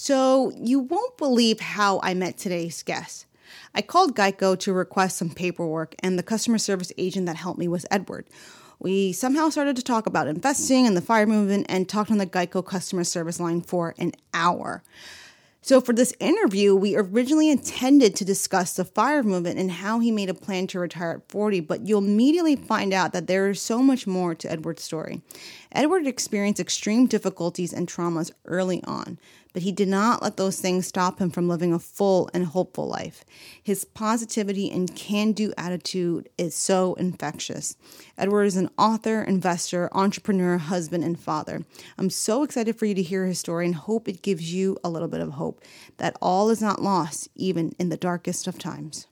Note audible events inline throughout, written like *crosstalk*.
So, you won't believe how I met today's guest. I called Geico to request some paperwork, and the customer service agent that helped me was Edward. We somehow started to talk about investing and the fire movement and talked on the Geico customer service line for an hour. So, for this interview, we originally intended to discuss the fire movement and how he made a plan to retire at 40, but you'll immediately find out that there is so much more to Edward's story. Edward experienced extreme difficulties and traumas early on he did not let those things stop him from living a full and hopeful life. His positivity and can do attitude is so infectious. Edward is an author, investor, entrepreneur, husband, and father. I'm so excited for you to hear his story and hope it gives you a little bit of hope that all is not lost, even in the darkest of times.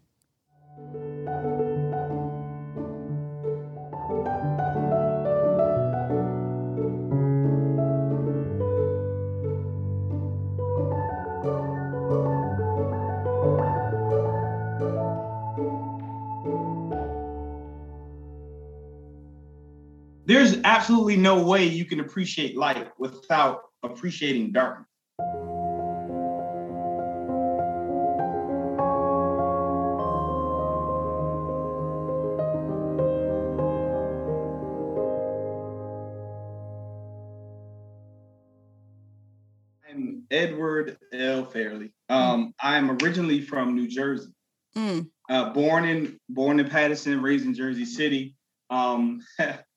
There's absolutely no way you can appreciate light without appreciating darkness. I'm Edward L. Fairley. Um, I'm originally from New Jersey. Mm. Uh, born in born in Paterson, raised in Jersey City. Um, *laughs*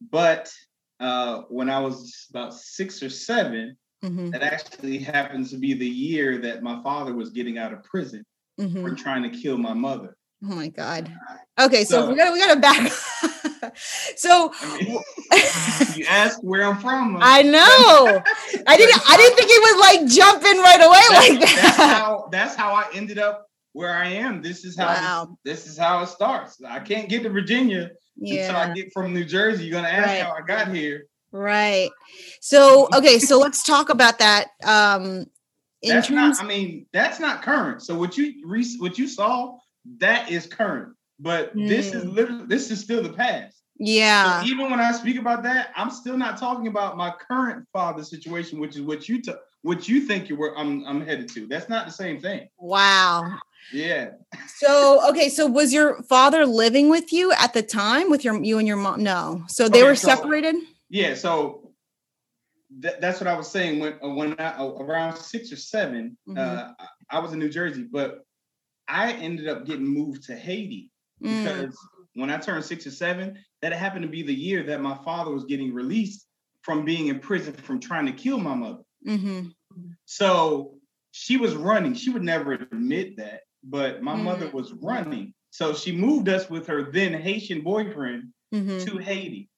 But uh, when I was about six or 7 mm-hmm. that actually happens to be the year that my father was getting out of prison mm-hmm. for trying to kill my mother. Oh my God. Okay, so, so we got we got to back. *laughs* so *laughs* you ask where I'm from. I know. I didn't. I didn't think it was like jumping right away that's, like that. That's how. That's how I ended up where I am. This is how. Wow. This, this, is how it starts. I can't get to Virginia yeah. until I get from New Jersey. You're gonna ask right. how I got here. Right. So okay, so let's talk about that. Um in that's terms not, I mean, that's not current. So what you what you saw, that is current. But mm. this is hmm. literally this is still the past. Yeah. So even when I speak about that, I'm still not talking about my current father situation, which is what you t- what you think you were I'm I'm headed to. That's not the same thing. Wow. Yeah. so okay, so was your father living with you at the time with your you and your mom? No. So they okay, were separated? yeah, so th- that's what I was saying when uh, when I uh, around 6 or 7 mm-hmm. uh, I was in New Jersey, but I ended up getting moved to Haiti mm. because when I turned 6 or 7, that happened to be the year that my father was getting released from being in prison from trying to kill my mother. Mm-hmm. So she was running. She would never admit that, but my mm. mother was running. So she moved us with her then Haitian boyfriend mm-hmm. to Haiti.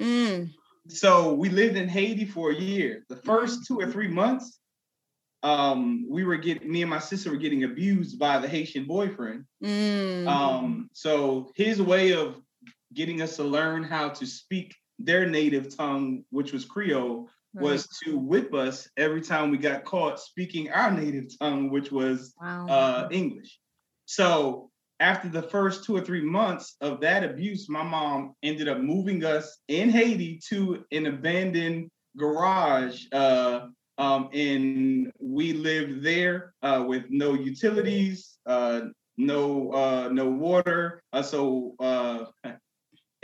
Mm. So we lived in Haiti for a year. The first two or three months, um, we were getting me and my sister were getting abused by the Haitian boyfriend. Mm. Um, so his way of getting us to learn how to speak their native tongue, which was Creole. Was to whip us every time we got caught speaking our native tongue, which was wow. uh, English. So after the first two or three months of that abuse, my mom ended up moving us in Haiti to an abandoned garage. Uh, um, and we lived there uh, with no utilities, uh, no uh, no water. Uh, so uh,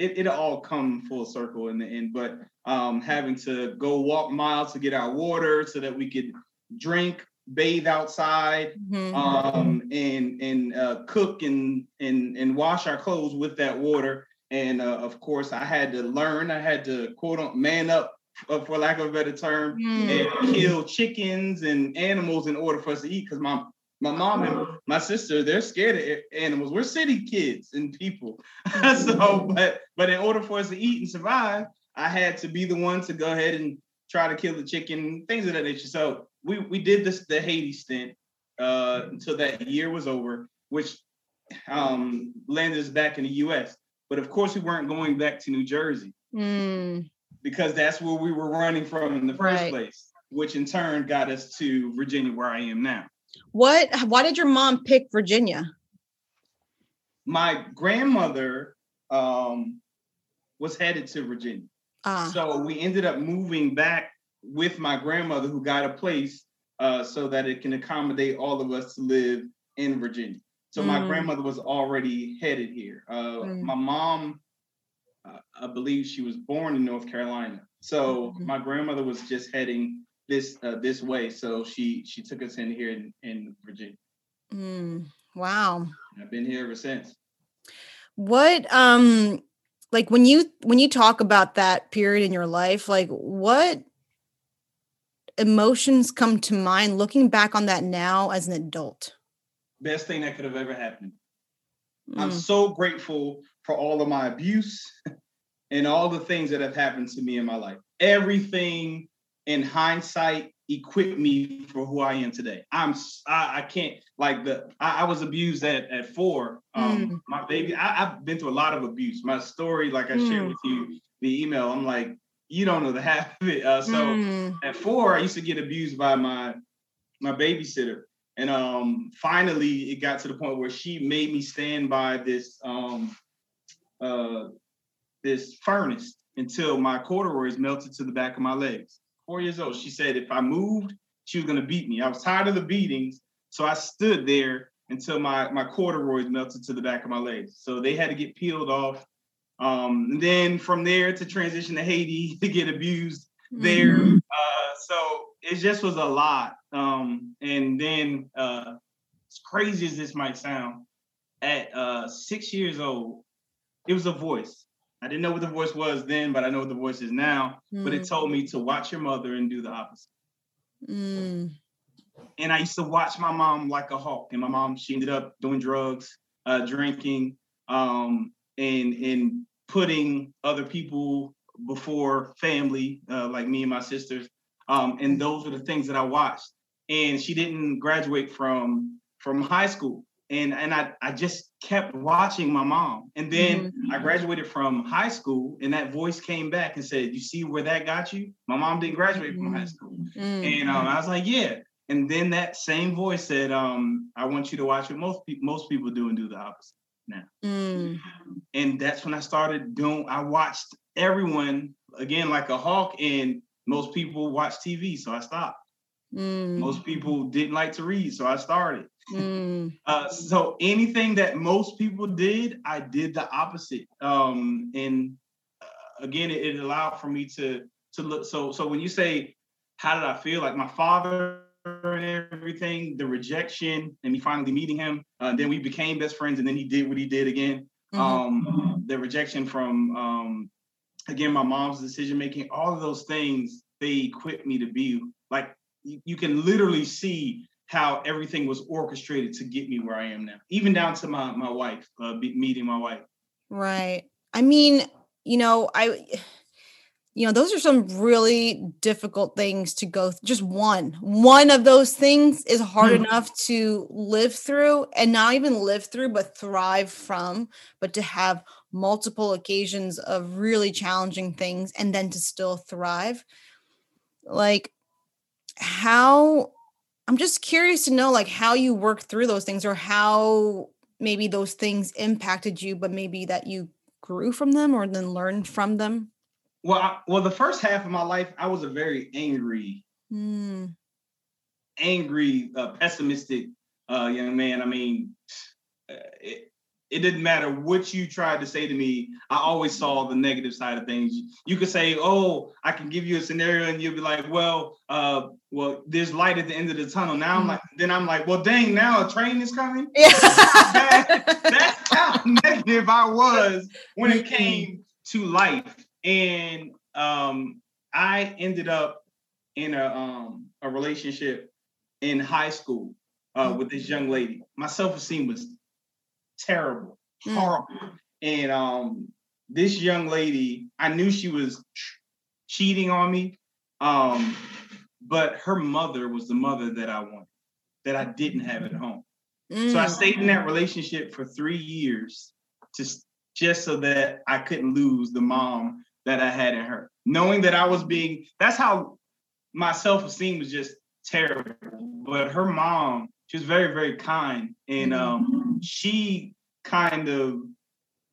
it it all come full circle in the end. But um, having to go walk miles to get our water so that we could drink, bathe outside, mm-hmm. um, and and uh, cook and and and wash our clothes with that water. And uh, of course, I had to learn. I had to quote on man up, uh, for lack of a better term, mm. and kill chickens and animals in order for us to eat. Because my my mom and my sister, they're scared of animals. We're city kids and people. *laughs* so, but but in order for us to eat and survive, I had to be the one to go ahead and try to kill the chicken, things of that nature. So we we did this the Haiti stint uh, until that year was over, which um, landed us back in the U.S. But of course, we weren't going back to New Jersey mm. because that's where we were running from in the first right. place, which in turn got us to Virginia, where I am now. What? Why did your mom pick Virginia? My grandmother um, was headed to Virginia, uh. so we ended up moving back with my grandmother, who got a place uh, so that it can accommodate all of us to live in Virginia. So mm. my grandmother was already headed here. Uh, mm. My mom, uh, I believe she was born in North Carolina. So mm-hmm. my grandmother was just heading this uh, this way. So she she took us in here in, in Virginia. Mm. Wow. I've been here ever since. What um like when you when you talk about that period in your life, like what emotions come to mind looking back on that now as an adult? Best thing that could have ever happened. Mm. I'm so grateful for all of my abuse *laughs* and all the things that have happened to me in my life. Everything in hindsight equipped me for who I am today. I'm I, I can't like the I, I, was abused at at four. Um, mm. My baby, I, have been through a lot of abuse. My story, like I mm. shared with you, the email. I'm like, you don't know the *laughs* half of it. Uh, so mm. at four, I used to get abused by my my babysitter, and um, finally it got to the point where she made me stand by this um, uh, this furnace until my corduroys melted to the back of my legs four years old. She said if I moved, she was gonna beat me. I was tired of the beatings, so I stood there until my my corduroys melted to the back of my legs. So they had to get peeled off. Um, and then from there to transition to Haiti *laughs* to get abused there. Mm-hmm. Uh, so it just was a lot. Um, and then uh, as crazy as this might sound, at uh, six years old, it was a voice. I didn't know what the voice was then, but I know what the voice is now. Mm. But it told me to watch your mother and do the opposite. Mm. And I used to watch my mom like a hawk. And my mom, she ended up doing drugs, uh, drinking, um, and and putting other people before family, uh, like me and my sisters. Um, and those were the things that I watched. And she didn't graduate from from high school and and I, I just kept watching my mom and then mm-hmm. i graduated from high school and that voice came back and said you see where that got you my mom didn't graduate from high school mm-hmm. and um, i was like yeah and then that same voice said um, i want you to watch what most, pe- most people do and do the opposite now mm. and that's when i started doing i watched everyone again like a hawk and most people watch tv so i stopped mm. most people didn't like to read so i started Mm. *laughs* Uh, so anything that most people did, I did the opposite. Um, and uh, again, it, it, allowed for me to to look. So so when you say, how did I feel? Like my father and everything, the rejection, and me finally meeting him. Uh, then we became best friends, and then he did what he did again. Mm-hmm. Um, the rejection from um, again my mom's decision making. All of those things they equipped me to be like you, you can literally see how everything was orchestrated to get me where I am now, even down to my my wife, uh, meeting my wife. Right. I mean, you know, I, you know, those are some really difficult things to go. Th- just one, one of those things is hard hmm. enough to live through, and not even live through, but thrive from. But to have multiple occasions of really challenging things, and then to still thrive, like how I'm just curious to know like how you work through those things or how maybe those things impacted you, but maybe that you grew from them or then learned from them. Well, I, well, the first half of my life, I was a very angry, mm. angry, uh, pessimistic uh, young man. I mean, uh, it, it didn't matter what you tried to say to me. I always saw the negative side of things. You could say, "Oh, I can give you a scenario," and you'll be like, "Well, uh, well, there's light at the end of the tunnel." Now I'm mm-hmm. like, then I'm like, "Well, dang, now a train is coming." *laughs* Yeah. that, that's how *laughs* negative I was when it came to life, and um, I ended up in a um, a relationship in high school uh, with this young lady. My self esteem was terrible, mm. horrible. And um, this young lady, I knew she was cheating on me, um, but her mother was the mother that I wanted, that I didn't have at home. Mm. So I stayed in that relationship for three years, just just so that I couldn't lose the mom that I had in her, knowing that I was being. That's how my self esteem was just terrible. But her mom, she was very very kind, and um, she kind of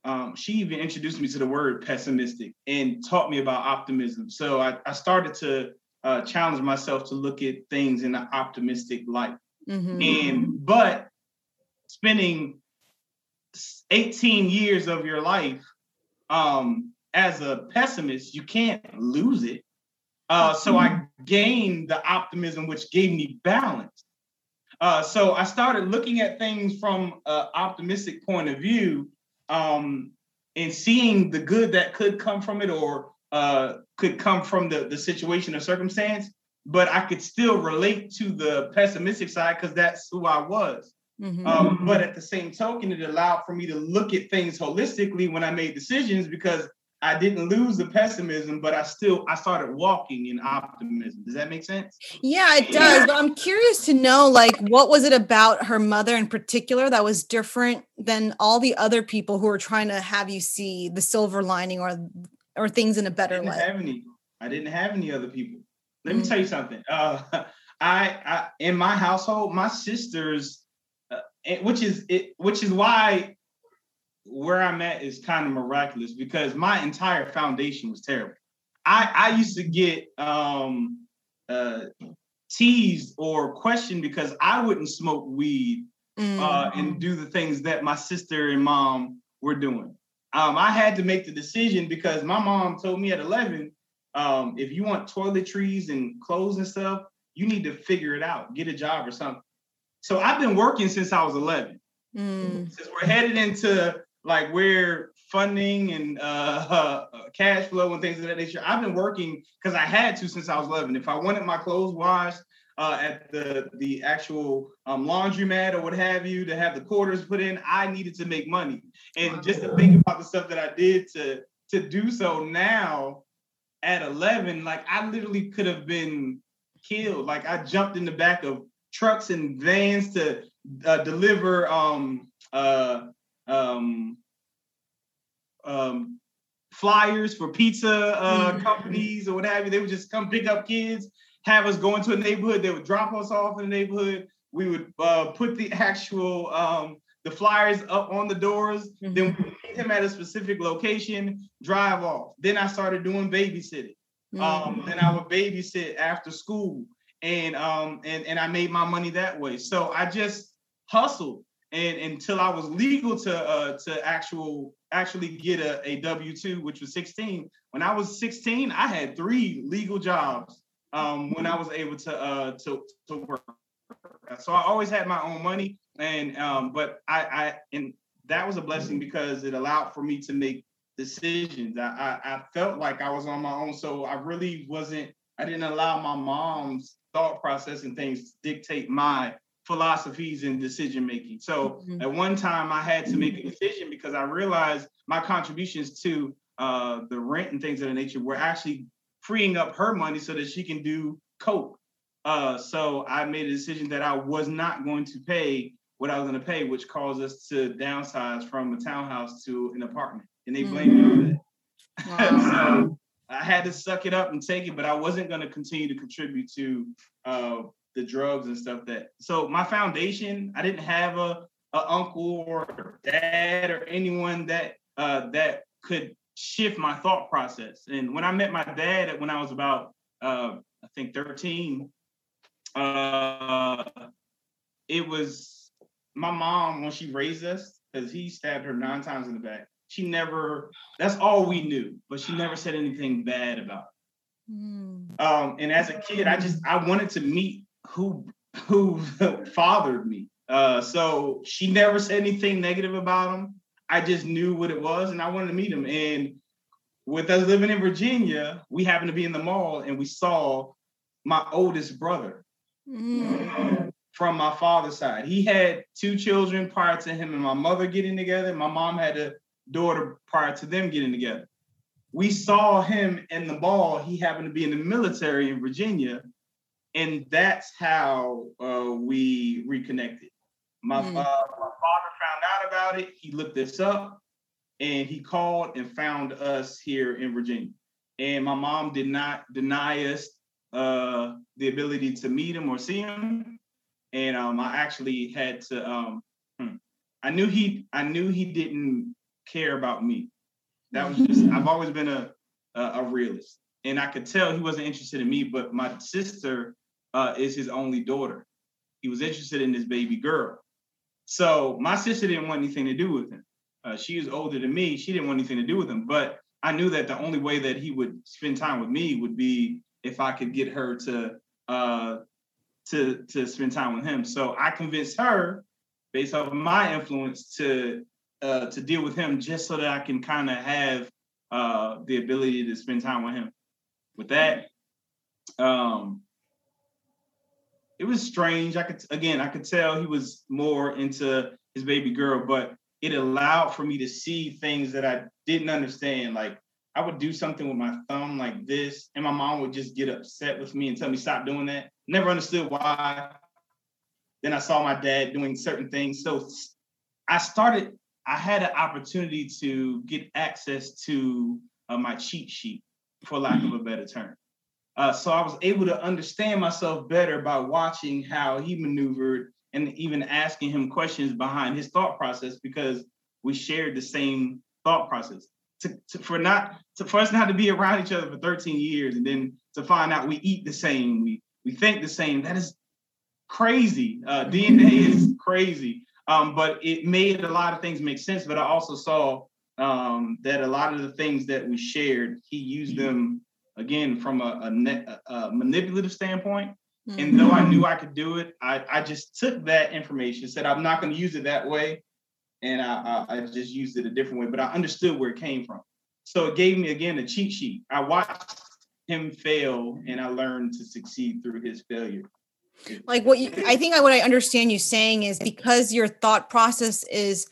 um, she even introduced me to the word pessimistic and taught me about optimism. So I, I started to uh, challenge myself to look at things in an optimistic light. Mm-hmm. And but spending 18 years of your life um, as a pessimist, you can't lose it. Uh, so I mm-hmm. gained the optimism, which gave me balance. Uh, so I started looking at things from an optimistic point of view um, and seeing the good that could come from it or uh, could come from the, the situation or circumstance. But I could still relate to the pessimistic side because that's who I was. Mm-hmm. Um, but at the same token, it allowed for me to look at things holistically when I made decisions because I didn't lose the pessimism, but I still I started walking in optimism. Does that make sense? Yeah, it does. But I'm curious to know like what was it about her mother in particular that was different than all the other people who were trying to have you see the silver lining or or things in a better I didn't light? Have any, I didn't have any other people. Let mm-hmm. me tell you something. Uh, *laughs* I, I in my household, my sisters, uh, which is it, which is why where I'm at is kind of miraculous because my entire foundation was terrible. I, I used to get um, uh, teased or questioned because I wouldn't smoke weed mm. uh, and mm. do the things that my sister and mom were doing. Um, I had to make the decision because my mom told me at 11, um, if you want toiletries and clothes and stuff, you need to figure it out, get a job or something. So I've been working since I was 11. Mm. Since we're headed into like where funding and uh, *laughs* uh, cash flow and things of that nature. I've been working because I had to since I was 11. If I wanted my clothes washed uh, at the the actual um, laundromat or what have you to have the quarters put in, I needed to make money. And just to think about the stuff that I did to to do so now at 11, like I literally could have been killed. Like I jumped in the back of trucks and vans to uh, deliver um, uh, um, um, flyers for pizza uh, mm-hmm. companies or what have you. They would just come pick up kids, have us go into a neighborhood. They would drop us off in the neighborhood. We would uh, put the *laughs* actual um, the flyers up on the doors. Mm-hmm. Then we meet him at a specific location, drive off. Then I started doing babysitting. Um, mm-hmm. Um, then I would babysit after school, and um, and and I made my money that way. So I just hustled and until I was legal to uh, to actual actually get a, a W two, which was 16. When I was 16, I had three legal jobs. Um, when I was able to uh, to to work, so I always had my own money, and um, but I, I and that was a blessing because it allowed for me to make decisions. I, I I felt like I was on my own, so I really wasn't. I didn't allow my mom's thought process and things dictate my philosophies and decision making. So mm-hmm. at one time, I had to make a decision because I realized my contributions to uh, the rent and things of that nature were actually freeing up her money so that she can do coke. Uh, so I made a decision that I was not going to pay what I was going to pay, which caused us to downsize from a townhouse to an apartment, and they blamed mm-hmm. me on that. *laughs* Wow. so I had to suck it up and take it, but I wasn't going to continue to contribute to uh, the drugs and stuff that so my foundation i didn't have a, a uncle or dad or anyone that uh, that could shift my thought process and when i met my dad when i was about uh, i think 13 uh, it was my mom when she raised us because he stabbed her nine times in the back she never that's all we knew but she never said anything bad about it mm. um, and as a kid i just i wanted to meet who who *laughs* fathered me. Uh, so she never said anything negative about him. I just knew what it was, and I wanted to meet him. And with us living in Virginia, we happened to be in the mall, and we saw my oldest brother mm. from my father's side. He had two children prior to him and my mother getting together. My mom had a daughter prior to them getting together. We saw him in the mall. He happened to be in the military in Virginia and that's how uh, we reconnected. My, mm. uh, my father found out about it. He looked this up, and he called and found us here in Virginia. And my mom did not deny us uh, the ability to meet him or see him. And um, I actually had to. Um, hmm, I knew he. I knew he didn't care about me. That was just. *laughs* I've always been a a, a realist and I could tell he wasn't interested in me. But my sister uh, is his only daughter. He was interested in this baby girl. So my sister didn't want anything to do with him. Uh, she was older than me. She didn't want anything to do with him. But I knew that the only way that he would spend time with me would be if I could get her to uh, to to spend time with him. So I convinced her, based off of my influence, to uh, to deal with him just so that I can kind of have uh, the ability to spend time with him. With that, um, it was strange. I could again, I could tell he was more into his baby girl, but it allowed for me to see things that I didn't understand. Like I would do something with my thumb like this, and my mom would just get upset with me and tell me stop doing that. Never understood why. Then I saw my dad doing certain things. So I started, I had an opportunity to get access to uh, my cheat sheet, for lack of a better term. Uh, so I was able to understand myself better by watching how he maneuvered and even asking him questions behind his thought process because we shared the same thought process to, to, for not to for us not to be around each other for 13 years and then to find out we eat the same, we we think the same. That is crazy. Uh, DNA is *laughs* crazy. Um, but it made a lot of things make sense. But I also saw um, that a lot of the things that we shared, he used them again from a, a, net, a manipulative standpoint. Mm-hmm. And though I knew I could do it, I, I just took that information, said I'm not going to use it that way, and I, I, I just used it a different way, but I understood where it came from. So it gave me again a cheat sheet. I watched him fail and I learned to succeed through his failure. Like what you, I think what I understand you saying is because your thought process is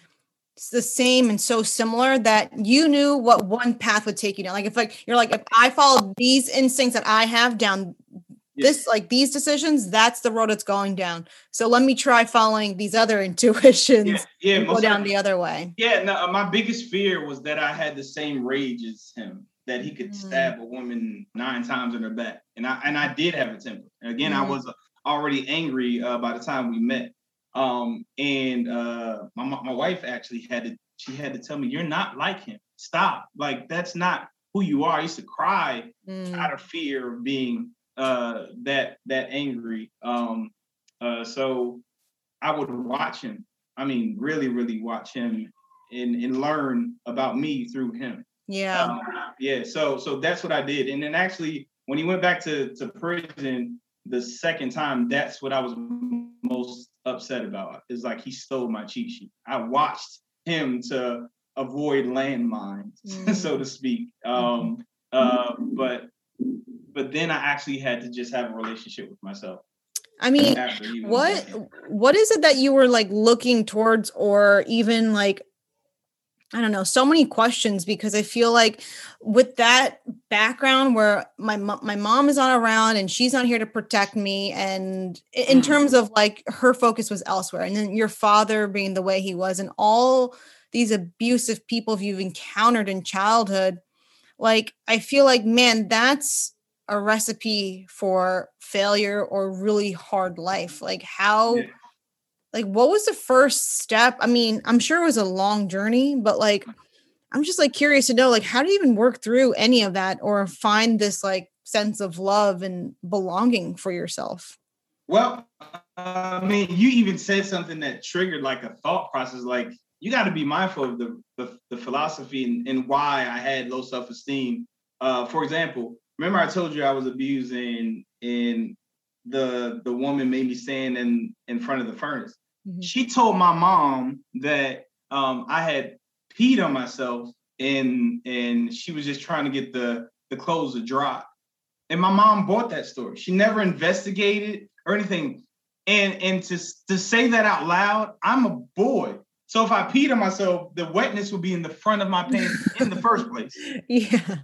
the same and so similar that you knew what one path would take you down. Like if like you're like if I follow these instincts that I have down this like these decisions that's the road it's going down. So let me try following these other *laughs* intuitions yeah, yeah go down the other way. Yeah no uh, my biggest fear was that i had the same rage as him that he could mm. stab a woman nine times in her back. And i and i did have a temper. Again mm. i was already angry uh, by the time we met um, and uh, my, my wife actually had to she had to tell me you're not like him stop like that's not who you are i used to cry mm. out of fear of being uh, that that angry. Um, uh, so I would watch him. I mean, really, really watch him and and learn about me through him. Yeah. Um, yeah. So so that's what I did. And then actually, when he went back to to prison the second time, that's what I was most upset about. Is like he stole my cheat sheet. I watched him to avoid landmines, *laughs* mm. so to speak. Um, uh, but but then I actually had to just have a relationship with myself. I mean, what what is it that you were like looking towards, or even like I don't know, so many questions because I feel like with that background where my my mom is not around and she's not here to protect me, and in mm. terms of like her focus was elsewhere, and then your father being the way he was, and all these abusive people you've encountered in childhood, like I feel like man, that's a recipe for failure or really hard life like how yeah. Like what was the first step? I mean i'm sure it was a long journey but like i'm just like curious to know like how do you even work through any of that or find this like sense of love and belonging for yourself? Well i mean you even said something that triggered like a thought process like you got to be mindful of the, the, the philosophy and, and, why i had low self-esteem. Uh, for example remember I told you I was abusing and the the woman made me stand in in front of the furnace. Mm-hmm. She told my mom that um, I had peed on myself and and she was just trying to get the the clothes to dry. And my mom bought that story. She never investigated or anything. And and to to say that out loud, I'm a boy. So if I peed on myself, the wetness would be in the front of my pants in the first place. *laughs* Yeah.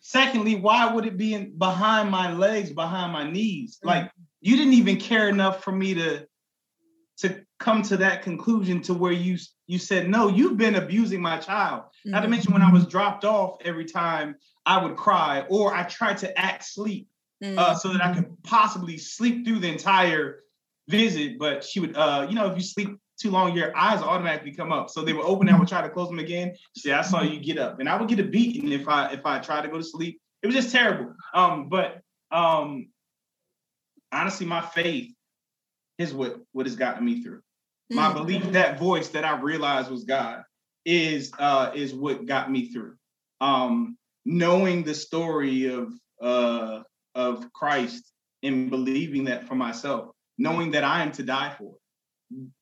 Secondly, why would it be in, behind my legs, behind my knees? Mm-hmm. Like you didn't even care enough for me to to come to that conclusion to where you you said no you've been abusing my child mm-hmm. not to mention when i was dropped off every time i would cry or i tried to act sleep mm-hmm. uh, so that i could possibly sleep through the entire visit but she would uh, you know if you sleep too long, your eyes automatically come up. So they would open, I would try to close them again. She said, I saw you get up. And I would get a beating if I if I tried to go to sleep. it was just terrible. Um, but um, honestly, my faith is what what has gotten me through. My mm-hmm. belief that voice that I realized was God is uh is what got me through. Um, knowing the story of uh of Christ and believing that for myself, knowing that I am to die for.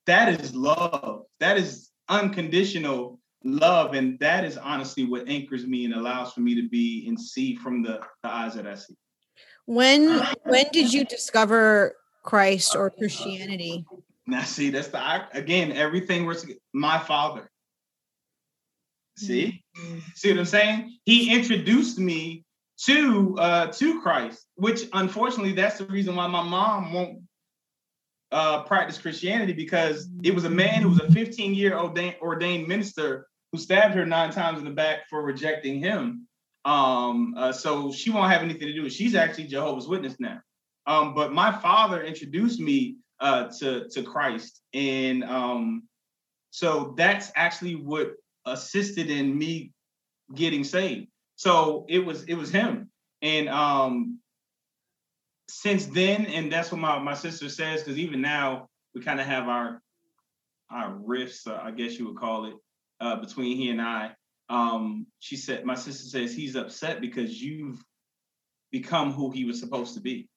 That is love. That is unconditional love. And that is honestly what anchors me and allows for me to be and see from the, the eyes that I see. When when did you discover Christ or Christianity? Now see, that's the again, everything was my father. See? Mm-hmm. See what I'm saying? He introduced me to uh to Christ, which unfortunately that's the reason why my mom won't uh practice Christianity because it was a man who was a 15 year ordained ordained minister who stabbed her nine times in the back for rejecting him. Um, uh, so she won't have anything to do with. She's actually Jehovah's Witness now. Um, but my father introduced me uh, to to Christ, and um, so that's actually what assisted in me getting saved. So it was it was him, and um, since then, and that's what my my sister says, because even now we kind of have our our rifts, uh, I guess you would call it, uh, between he and I. Um, she said, my sister says he's upset because you've become who he was supposed to be.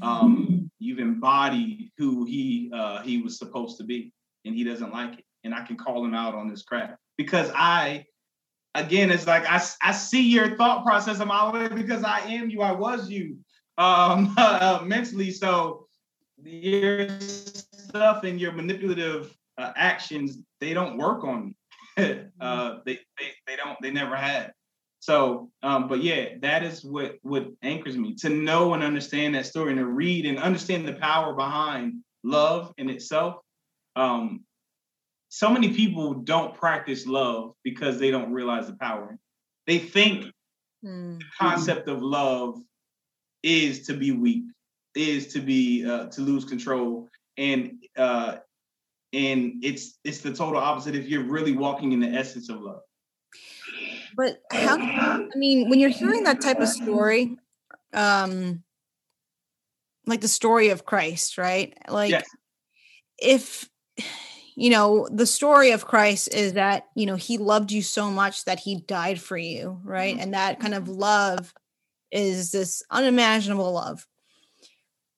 Um, you've embodied who he uh, he was supposed to be, and he doesn't like it. And I can call him out on this crap because I, again, it's like I I see your thought process a mile away because I am you, I was you, um, *laughs* uh, mentally. So your stuff and your manipulative uh, actions they don't work on me. *laughs* uh, they, they they don't they never had. So, um, but yeah, that is what what anchors me to know and understand that story and to read and understand the power behind love in itself. Um, so many people don't practice love because they don't realize the power. They think mm-hmm. the concept of love is to be weak, is to be uh, to lose control, and uh, and it's it's the total opposite if you're really walking in the essence of love but how i mean when you're hearing that type of story um like the story of christ right like yes. if you know the story of christ is that you know he loved you so much that he died for you right mm-hmm. and that kind of love is this unimaginable love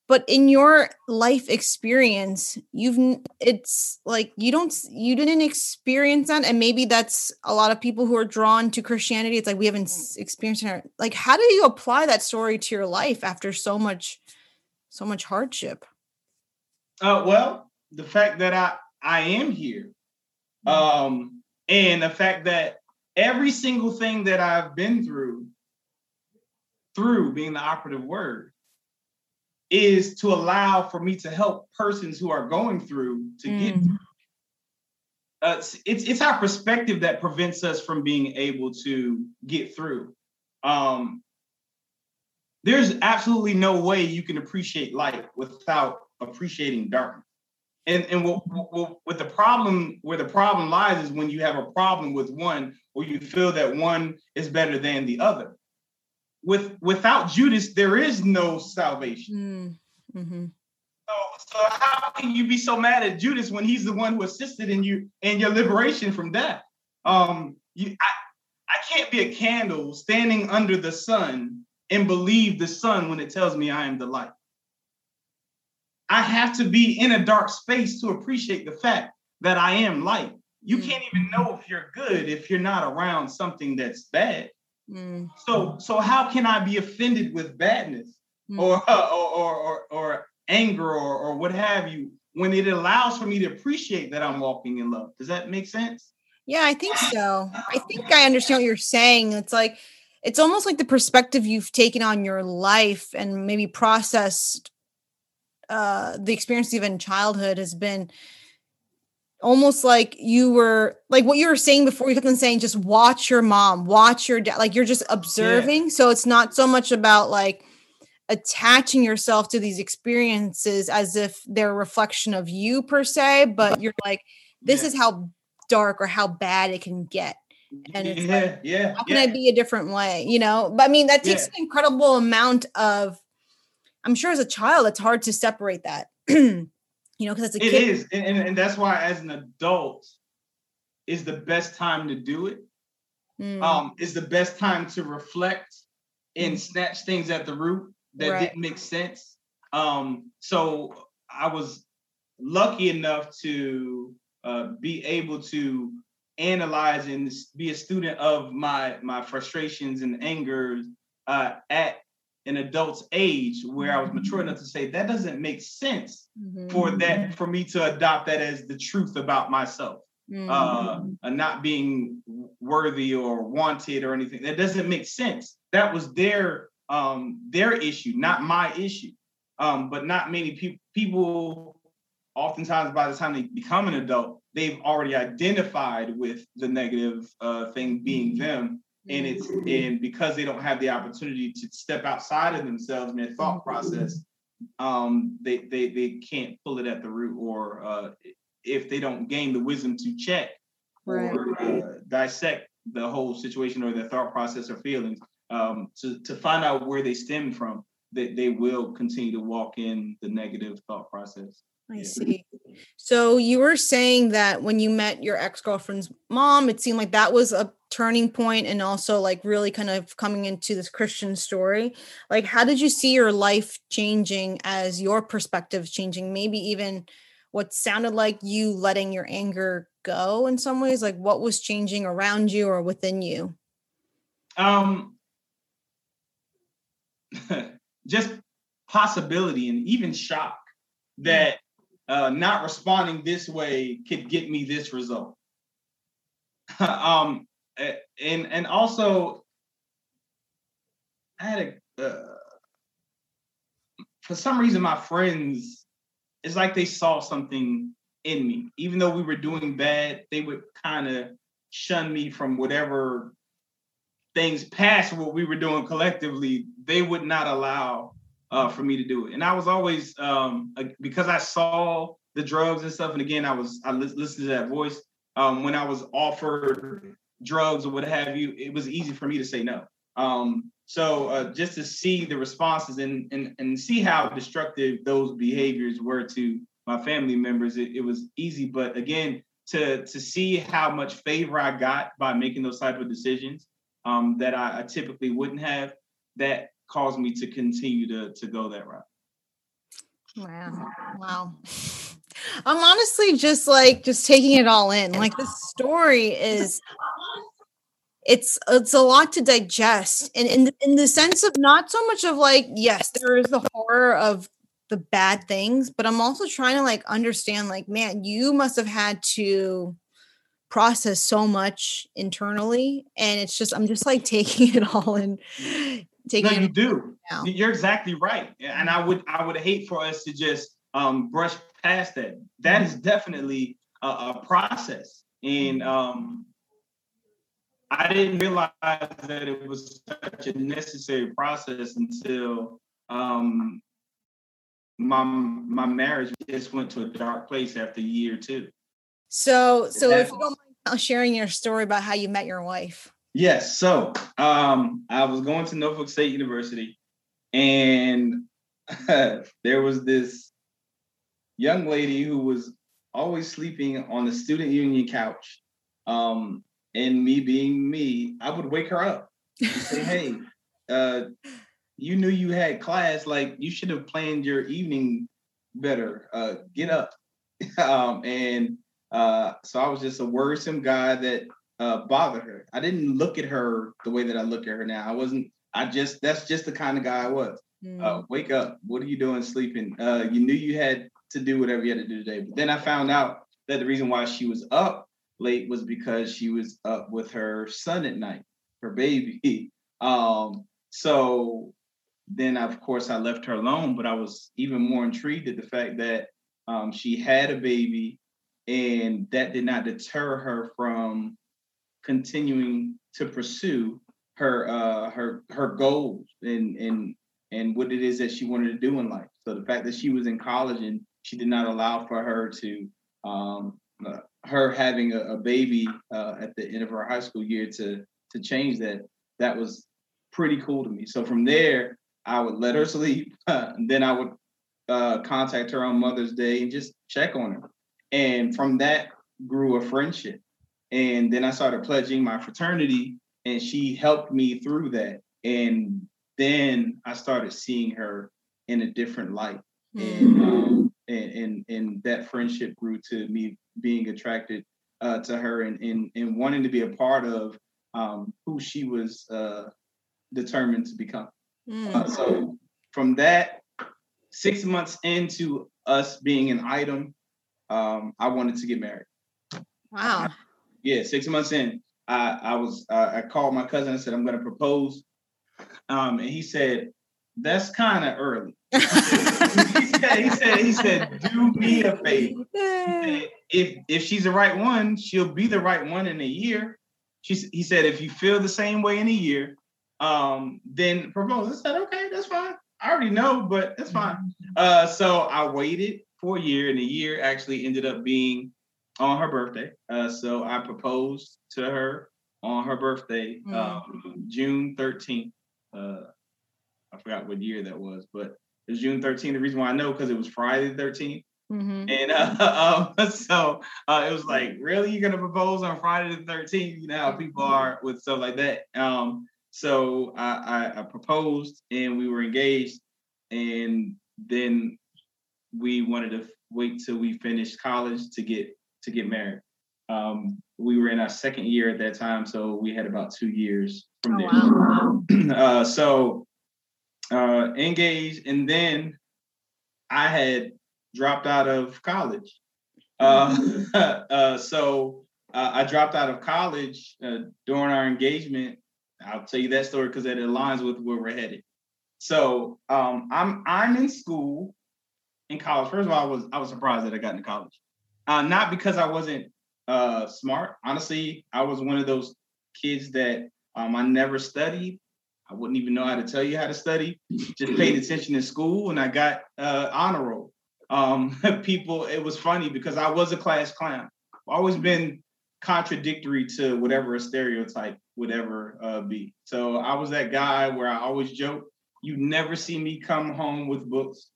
but in your life experience you've it's like you don't you didn't experience that and maybe that's a lot of people who are drawn to christianity it's like we haven't experienced it like how do you apply that story to your life after so much so much hardship uh well the fact that i i am here mm. um and the fact that every single thing that i've been through through being the operative word is to allow for me to help persons who are going through to mm. get through. Uh, it's it's our perspective that prevents us from being able to get through. Um, there's absolutely no way you can appreciate light without appreciating darkness. And and what, what, what the problem where the problem lies is when you have a problem with one, or you feel that one is better than the other with without Judas, there is no salvation. Mm, mm-hmm. So, so how can you be so mad at Judas when he's the one who assisted in you in your liberation from death? Um, you, I, I can't be a candle standing under the sun and believe the sun when it tells me I am the light. I have to be in a dark space to appreciate the fact that I am light. You mm. can't even know if you're good if you're not around something that's bad. Mm. So so how can I be offended with badness mm. or, *laughs* uh, or, or or anger or or what have you when it allows for me to appreciate that I'm walking in love? Does that make sense? Yeah, I think so. I think I understand what you're saying. It's like it's almost like the perspective you've taken on your life and maybe processed uh the experience even childhood has been almost like you were like what you were saying before you kept on saying just watch your mom watch your dad like you're just observing yeah. so it's not so much about like attaching yourself to these experiences as if they're a reflection of you per se but you're like this yeah. is how dark or how bad it can get and it's yeah, like, yeah. how can. I be a different way? You know, but I mean, that takes an incredible amount of, I'm sure as a child, it's hard to separate that, *clears throat* you know, because it's a It kid. is, and, and, that's why as an adult is the best time to do it. Mm, Um, is the best time to reflect and snatch things at the root that Right. didn't make sense. Um, so I was lucky enough to uh, be able to analyze and be a student of my my frustrations and angers uh, at an adult's age where I was mature enough to say that doesn't make sense mhm, for that for me to adopt that as the truth about myself mm, uh, uh, not being worthy or wanted or anything. That doesn't make sense. That was their um, their issue, not my issue. Um, but not many people people oftentimes by the time they become an adult, they've already identified with the negative uh, thing being them. And it's and because they don't have the opportunity to step outside of themselves and their thought process, um, they they they can't pull it at the root or uh, if they don't gain the wisdom to check or uh, dissect the whole situation or their thought process or feelings um, to, to find out where they stem from, that they will continue to walk in the negative thought process. I see. So you were saying that when you met your ex-girlfriend's mom, it seemed like that was a turning point and also like really kind of coming into this Christian story. Like how did you see your life changing as your perspective changing? Maybe even what sounded like you letting your anger go in some ways, like what was changing around you or within you? Um, *laughs* just possibility and even shock that uh, not responding this way could get me this result. *laughs* um, and and also, I had a uh, for some reason my friends, it's like they saw something in me, even though we were doing bad. They would kind of shun me from whatever things past what we were doing collectively, they would not allow uh, for me to do it. And I was always um, because I saw the drugs and stuff. And again, I was I listened to that voice um, when I was offered drugs or what have you. It was easy for me to say no. Um, so uh, just to see the responses and, and and see how destructive those behaviors were to my family members, it, it was easy. But again, to to see how much favor I got by making those type of decisions um, that I, I typically wouldn't have, that caused me to continue to to go that route. Wow. Wow. I'm honestly just like just taking it all in. Like this story is it's it's a lot to digest and in the, in the sense of not so much of like yes there is the horror of the bad things but i'm also trying to like understand like man you must have had to process so much internally and it's just i'm just like *laughs* taking it all in taking No, you do. now. You're exactly right, and I would I would hate for us to just um, brush past that. That is definitely a, a process, and um, I didn't realize that it was such a necessary process until um, my my marriage just went to a dark place after year two. so so if you don't mind sharing your story about how you met your wife Yes. So um, I was going to Norfolk State University, and *laughs* there was this young lady who was always sleeping on the student union couch. Um, and me being me, I would wake her up and say, *laughs* "Hey, uh, you knew you had class. Like you should have planned your evening better. Uh, get up." *laughs* um, and uh, so I was just a worrisome guy that uh, bother her. I didn't look at her the way that I look at her now. I wasn't. I just that's just the kind of guy I was. Mm. Uh, wake up! What are you doing sleeping? Uh, you knew you had to do whatever you had to do today. But then I found out that the reason why she was up late was because she was up with her son at night, her baby. *laughs* Um, so then of course I left her alone. But I was even more intrigued at the fact that um, she had a baby, and that did not deter her from continuing to pursue her uh her her goals and and and what it is that she wanted to do in life so the fact that she was in college and she did not allow for her to um uh, her having a, a baby uh, at the end of her high school year to to change that, that was pretty cool to me. So from there, I would let her *laughs* sleep, and then I would uh, contact her on Mother's Day and just check on her. And from that grew a friendship. And then I started pledging my fraternity, and she helped me through that. And then I started seeing her in a different light. Mm. And, um, and, and and that friendship grew to me being attracted uh, to her and, and and wanting to be a part of um, who she was uh, determined to become. Mm. Uh, so from that, six months into us being an item, um, I wanted to get married. Wow. Yeah, six months in, I, I was I called my cousin and said I'm going to propose, um, and he said that's kind of early. He, said, he said he said do me a favor. Said, if if she's the right one, she'll be the right one in a year. She, he said if you feel the same way in a year, um, then propose. I said okay, that's fine. I already know, but that's fine. Uh, so I waited for a year, and a year actually ended up being on her birthday. Uh, so I proposed to her on her birthday, mm. um, June 13th. Uh, I forgot what year that was, but it was June 13th. The reason why I know because it was Friday the 13th. Mm-hmm. And uh, *laughs* um, so uh, it was like, really, you're gonna propose on Friday the 13th? You know how people are with stuff like that. Um, so I, I, I proposed and we were engaged, and then we wanted to wait till we finished college to get to get married. Um, we were in our second year at that time, so we had about two years from oh, there. Wow. *clears throat* uh, so uh, engaged, and then I had dropped out of college. Uh, *laughs* uh, so uh, I dropped out of college uh, during our engagement I'll tell you that story because it aligns with where we're headed. So um, I'm I'm in school in college. First of all, I was I was surprised that I got into college. Uh, not because I wasn't uh, smart. Honestly, I was one of those kids that um, I never studied. I wouldn't even know how to tell you how to study. Just paid attention in school, and I got uh, honor roll. Um, *laughs* people, it was funny because I was a class clown. I've always been contradictory to whatever a stereotype would ever uh, be. So I was that guy where I always joke, you never see me come home with books.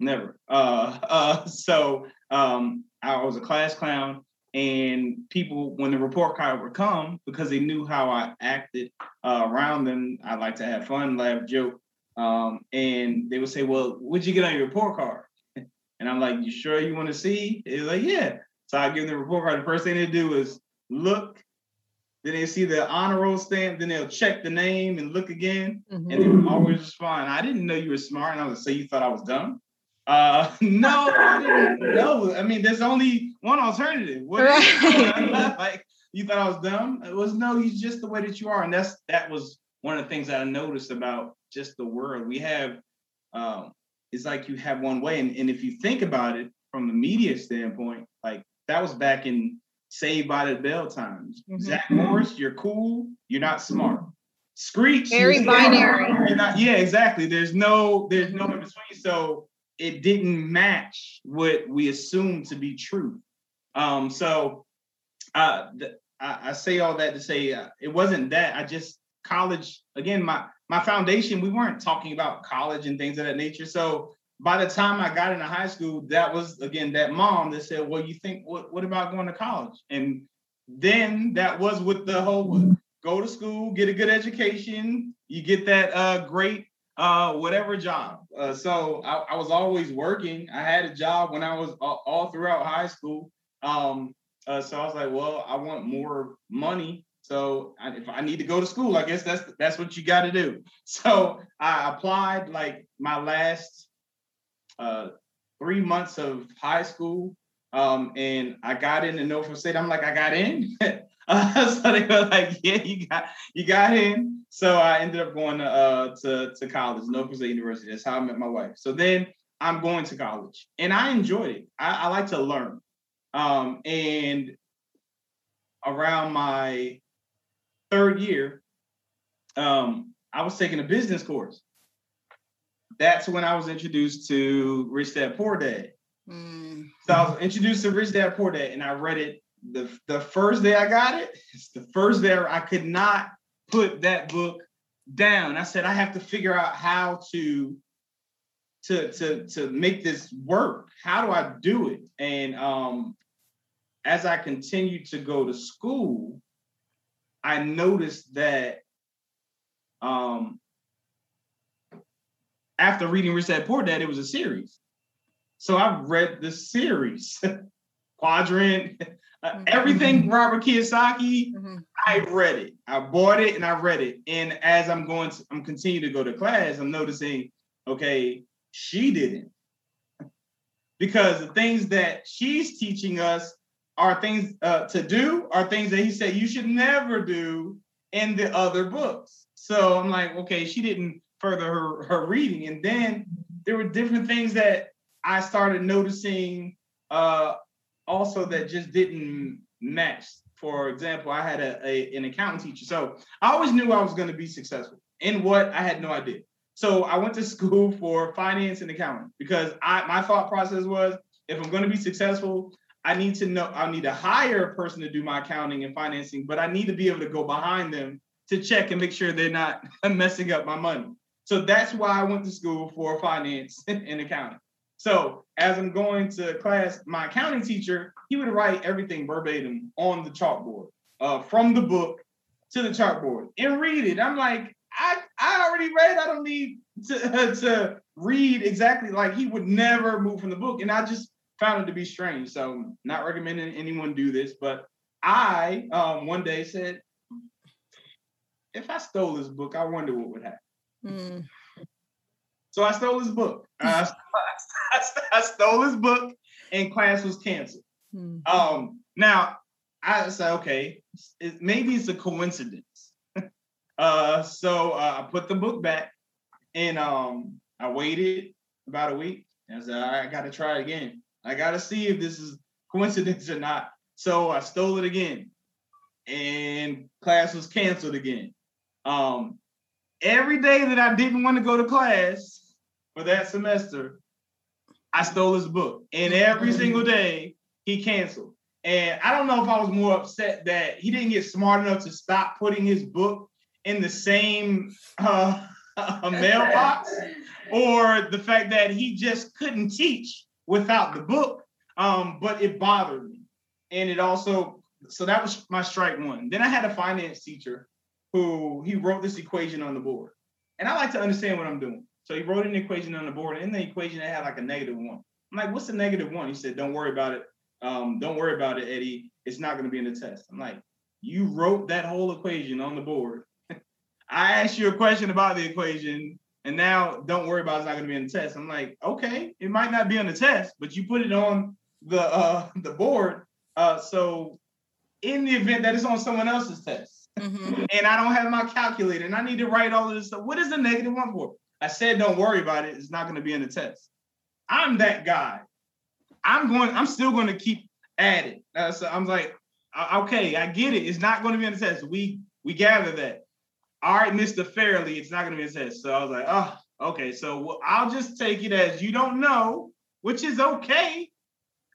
Never. Uh, *laughs* uh, so um, I was a class clown, and people, when the report card would come, because they knew how I acted uh, around them, I like to have fun, laugh, joke. Um, and they would say, Well, what'd you get on your report card? *laughs* And I'm like, You sure you want to see? They're like, Yeah. So I give them the report card. The first thing they do is look, then they see the honor roll stamp, then they'll check the name and look again, mm-hmm. and they always respond. I didn't know you were smart, and I was say you thought I was dumb. Uh, *laughs* no, I didn't know. I mean, there's only one alternative. What right. *laughs* *laughs* like you thought I was dumb? It was no, you just the way that you are, and that's that was one of the things that I noticed about just the world. We have, um, it's like you have one way, and, and if you think about it from the media standpoint, like that was back in Saved by the Bell times. Mm-hmm. Zach Morris, you're cool, you're not smart. Screech, very binary. You're not, yeah, exactly. There's no, there's no in between. So it didn't match what we assumed to be true. Um, so uh, I, I, say all that to say uh, it wasn't that. I just college again. My my foundation. We weren't talking about college and things of that nature. So by the time I got into high school, that was again that mom that said, "Well, you think what what about going to college?" And then that was with the whole go to school, get a good education, you get that uh, great uh, whatever job. Uh, so I, I, was always working. I had a job when I was all, all throughout high school. Um, uh, so I was like, well, I want more money. So I, if I need to go to school, I guess that's that's what you got to do. *laughs* So I applied like my last uh, three months of high school. Um, and I got in in Norfolk State. I'm like, I got in. *laughs* uh, *laughs* so they were like, yeah, you got you got in. So I ended up going to uh, to, to college, Norfolk State University. That's how I met my wife. So then I'm going to college, and I enjoyed it. I, I like to learn. Um, and around my third year, um, I was taking a business course that's when I was introduced to Rich Dad Poor Dad. Mm. So I was introduced to Rich Dad Poor Dad, and I read it the the first day I got it, it's the first day I could not put that book down. I said I have to figure out how to to to to make this work. How do I do it? And um, as I continued to go to school, I noticed that um, after reading Rich Dad Poor Dad, it was a series. So I read the series, *laughs* Quadrant, uh, mm-hmm. everything Robert Kiyosaki. Mm-hmm. I read it. I bought it and I read it. And as I'm going, to, I'm continuing to go to class. I'm noticing, okay, she didn't, *laughs* because the things that she's teaching us are things uh, to do, are things that he said you should never do in the other books. So I'm like, okay, she didn't further her, her reading. And then there were different things that I started noticing uh, also that just didn't match. For example, I had a, a an accounting teacher. So I always knew I was going to be successful. In what I had no idea. So I went to *laughs* school for finance and accounting because I my thought process was if I'm going to be successful, I need to know I need to hire a person to do my accounting and financing, but I need to be able to go behind them to check and make sure they're not *laughs* messing up my money. So that's why I went to school for finance *laughs* and accounting. So as I'm going to class, my accounting teacher, he would write everything verbatim on the chalkboard, uh, from the book to the chalkboard and read it. I'm like, I, I already read. I don't need to, *laughs* to read exactly like he would never move from the book. And I just found it to be strange. So not recommending anyone do this, but I um, one day said, if I stole this book, I wonder what would happen. Mm. So I stole this book. *laughs* I, I, I, stole this book, and class was canceled. Mm. Um, now I said, okay, it, maybe it's a coincidence. *laughs* uh, so uh, I put the book back, and um, I waited about a week. And I said, I got to try again. I got to see if this is coincidence or not. So I stole it again, and class was canceled again. Um, every day that I didn't want to go to class for that semester, I stole his book. And every single day he canceled. And I don't know if I was more upset that he didn't get smart enough to stop putting his book in the same uh, *laughs* mailbox *laughs* or the fact that he just couldn't teach without the book. Um, but it bothered me. And it also, so that was my strike one. Then I had a finance teacher who he wrote this equation on the board. And I like to understand what I'm doing. So he wrote an equation on the board. And in the equation, it had like a negative one. I'm like, what's the negative one? He said, don't worry about it. Um, don't worry about it, Eddie. It's not going to be in the test. I'm like, you wrote that whole equation on the board. *laughs* I asked you a question about the equation, and now don't worry about it, it's not going to be in the test. I'm like, okay, it might not be on the test, but you put it on the uh, the board. Uh, so in the event that it's on someone else's test, Mm-hmm. And I don't have my calculator and I need to write all of this stuff. What is the negative one for? I said, don't worry about it. It's not going to be in the test. I'm that guy. I'm going, I'm still going to keep at it. Uh, so I'm like, okay, I get it. It's not going to be in the test. We we gather that. All right, Mr. Fairley, it's not going to be his head. So I was like, oh, okay. So I'll just take it as you don't know, which is okay.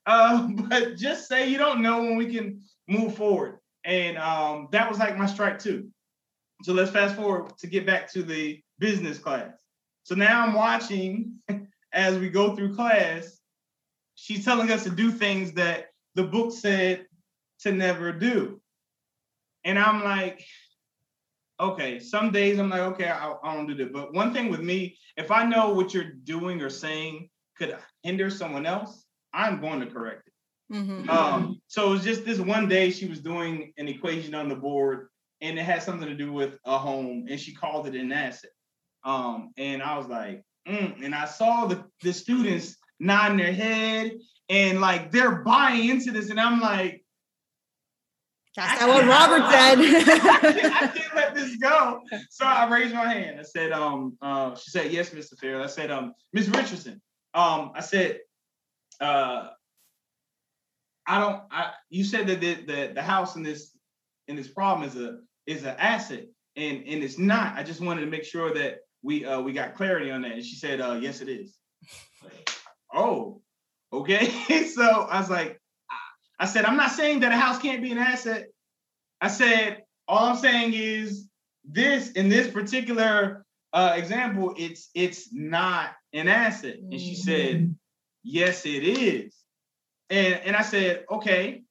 Uh, *laughs* but just say you don't know when we can move forward. And um, that was like my strike two. So let's fast forward to get back to the business class. So now I'm watching *laughs* as we go through class. She's telling us to do things that the book said to never do. And I'm like, okay, some days I'm like, okay, I, I don't do that. But one thing with me, if I know what you're doing or saying could hinder someone else, I'm going to correct it. Mm-hmm. Um, so it was just this one day she was doing an equation on the board and it had something to do with a home and she called it an asset. Um, and I was like, mm. and I saw the, the students nodding their head and like they're buying into this. And I'm like, that's not what Robert said. I, I, can't, *laughs* let this go. So I raised my hand. I said, um, uh, she said, yes, Mr. Fair. I said, um, Ms. Richardson. Um, I said, uh, I don't. I you said that the, the the house in this in this problem is a is an asset, and and it's not. I just wanted to make sure that we uh we got clarity on that. And she said, uh, yes, it is. oh, okay. *laughs* so I was like, I said, I'm not saying that a house can't be an asset. I said, all I'm saying is this in this particular uh, example, it's it's not an asset. And she said, mm-hmm. Yes, it is. And and I said, okay,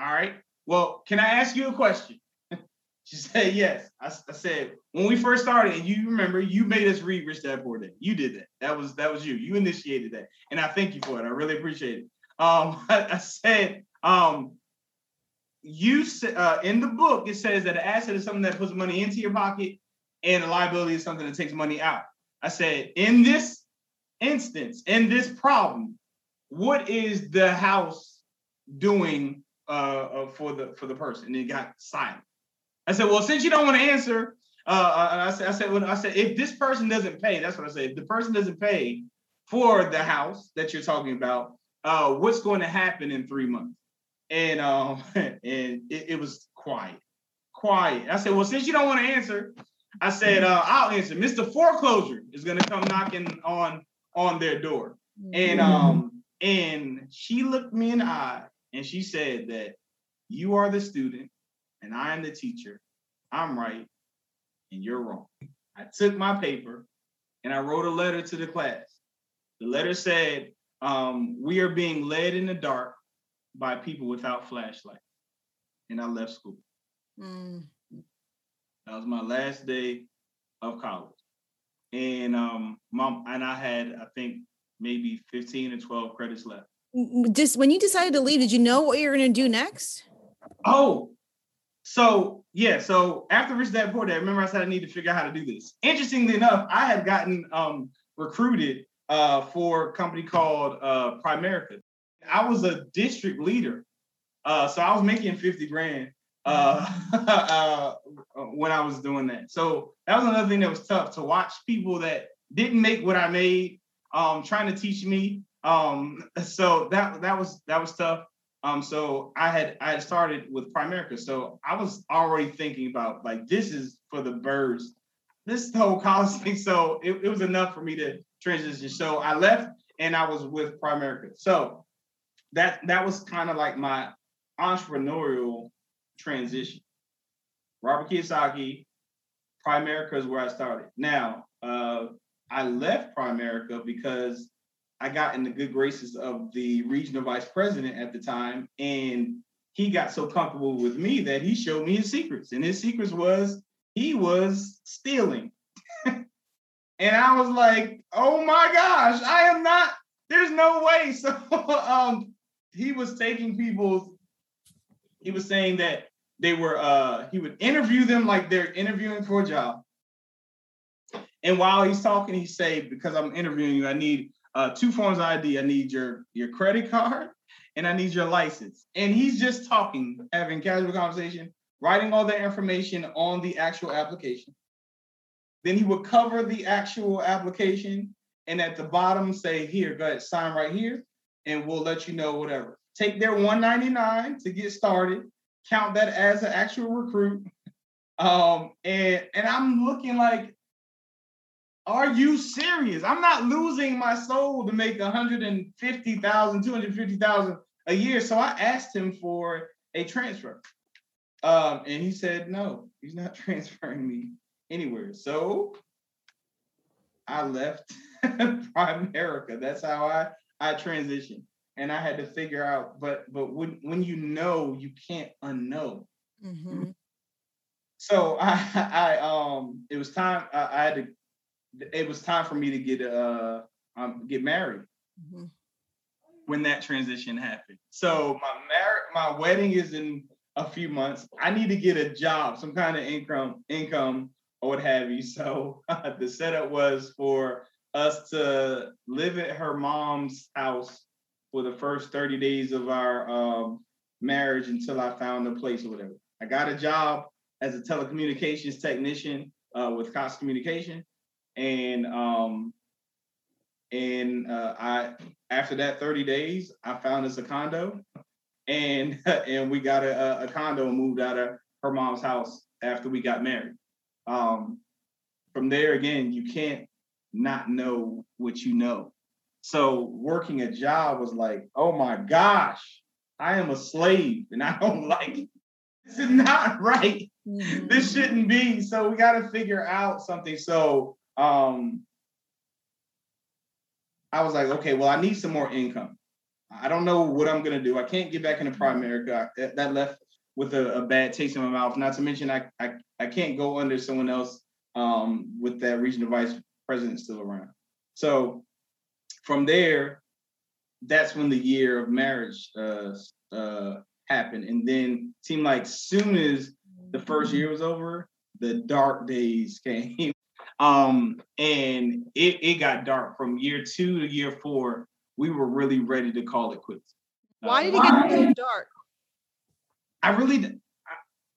all right. Well, can I ask you a question? *laughs* she said, yes. I, I, said, when we first started, and you remember, you made us read Rich Dad Poor Dad. You did that. That was that was you. You initiated that, and I thank you for it. I really appreciate it. Um, *laughs* I, I said, um, you uh, in the book it says that an asset is something that puts money into your pocket, and a liability is something that takes money out. I said, in this instance, in this problem, what is the house doing uh, uh, for the for the person? And it got silent. I said, well, since you don't want to answer, uh, uh, I said, I said, well, I said, if this person doesn't pay, that's what I said. If the person doesn't pay for the house that you're talking about, uh, what's going to happen in three months? And um, *laughs* and it, it was quiet, quiet. I said, well, since you don't want to answer, I said, uh, I'll answer. Mr. Foreclosure is going to come knocking on on their door, and mm-hmm. um, and she looked me in the eye and she said that you are the student and I am the teacher. I'm right and you're wrong. I took my paper and I wrote a letter to the class. The letter said, um, We are being led in the dark by people without flashlights. And I left school. Mm. That was my last day of college. And um, mom and I had, I think, maybe 15 or 12 credits left. Just when you decided to leave, did you know what you were going to do next? Oh, so yeah. So after Rich Dad Poor Dad, remember I said I need to figure out how to do this. Interestingly enough, I had gotten um, recruited uh, for a company called uh, Primerica. I was a district leader, uh, so I was making 50 grand uh, *laughs* uh, when I was doing that. So that was another thing that was tough to watch people that didn't make what I made um, trying to teach me. Um, *laughs* so that that was that was tough. Um, so I had I had started with Primerica, so I was already thinking about like this is for the birds, this whole college thing. So it, it was enough for me to transition. So I left and I was with Primerica. So that that was kind of like my entrepreneurial transition. Robert Kiyosaki, Primerica is where I started. Now, uh, I left Primerica because I got in the good graces of the regional vice president at the time, and he got so comfortable with me that he showed me his secrets. And his secrets was he was stealing. *laughs* and I was like, oh my gosh, I am not, there's no way. *laughs* So um, he was taking people's, he was saying that they were uh he would interview them like they're interviewing for a job and while he's talking, he say, "Because I'm interviewing you, I need uh, two forms of ID. I need your your credit card and I need your license." And he's just talking, having casual conversation, writing all that information on the actual application. Then he would cover the actual application, and at the bottom say, "Here, go ahead, sign right here, and we'll let you know whatever." Take their 199 to get started. Count that as an actual recruit. Um, and and I'm looking like are you serious? I'm not losing my soul to make 150,000, 250,000 a year. So I asked him for a transfer. Um, and he said, no, he's not *laughs* transferring me anywhere. So I left *laughs* Primerica. That's how I, I transitioned. And I had to figure out, but but when when you know, you can't unknow. Mm-hmm. So *laughs* I I um it was time I, I had to it was time for me to get uh um, get married mm-hmm. when that transition happened. So my mar- my wedding is in a few months. I need to get a job, some kind of income, income or what have you. So *laughs* the setup was for us to live at her mom's house for the first 30 days of our um, marriage until I found a place or whatever. I got a job as a telecommunications technician uh, with Cox Communication and um and uh, I after that 30 days, I found us a condo, and *laughs* and we got a, a condo and moved out of her mom's house after we got married. Um, from there again, you can't not know what you know. So working a job was like, oh my gosh, I am a slave and I don't *laughs* like it. This is not right. Mm-hmm. This shouldn't be. So we got to figure out something. So um I was like, okay, well, I need some more income. I don't know what I'm gonna do. I can't get back into Primerica. I, that left with a, a, bad taste in my mouth. Not to mention, I I, I can't go under someone else um, with that regional vice president still around. So from there, that's when the year of marriage uh, uh, happened, and then seemed like soon as the first year was over, the dark days *laughs* came. Um, and it, it got dark from year two to year four. We were really ready to call it quits. Why did it get so dark? I really,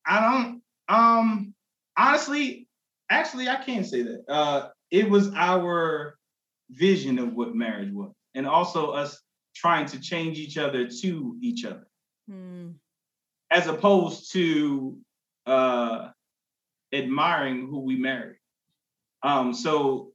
I, I don't, um, honestly, actually, I can't say that. Uh, it was our vision of what marriage was, and also us trying to change each other to each other, hmm. as opposed to uh, admiring who we married. Um, so,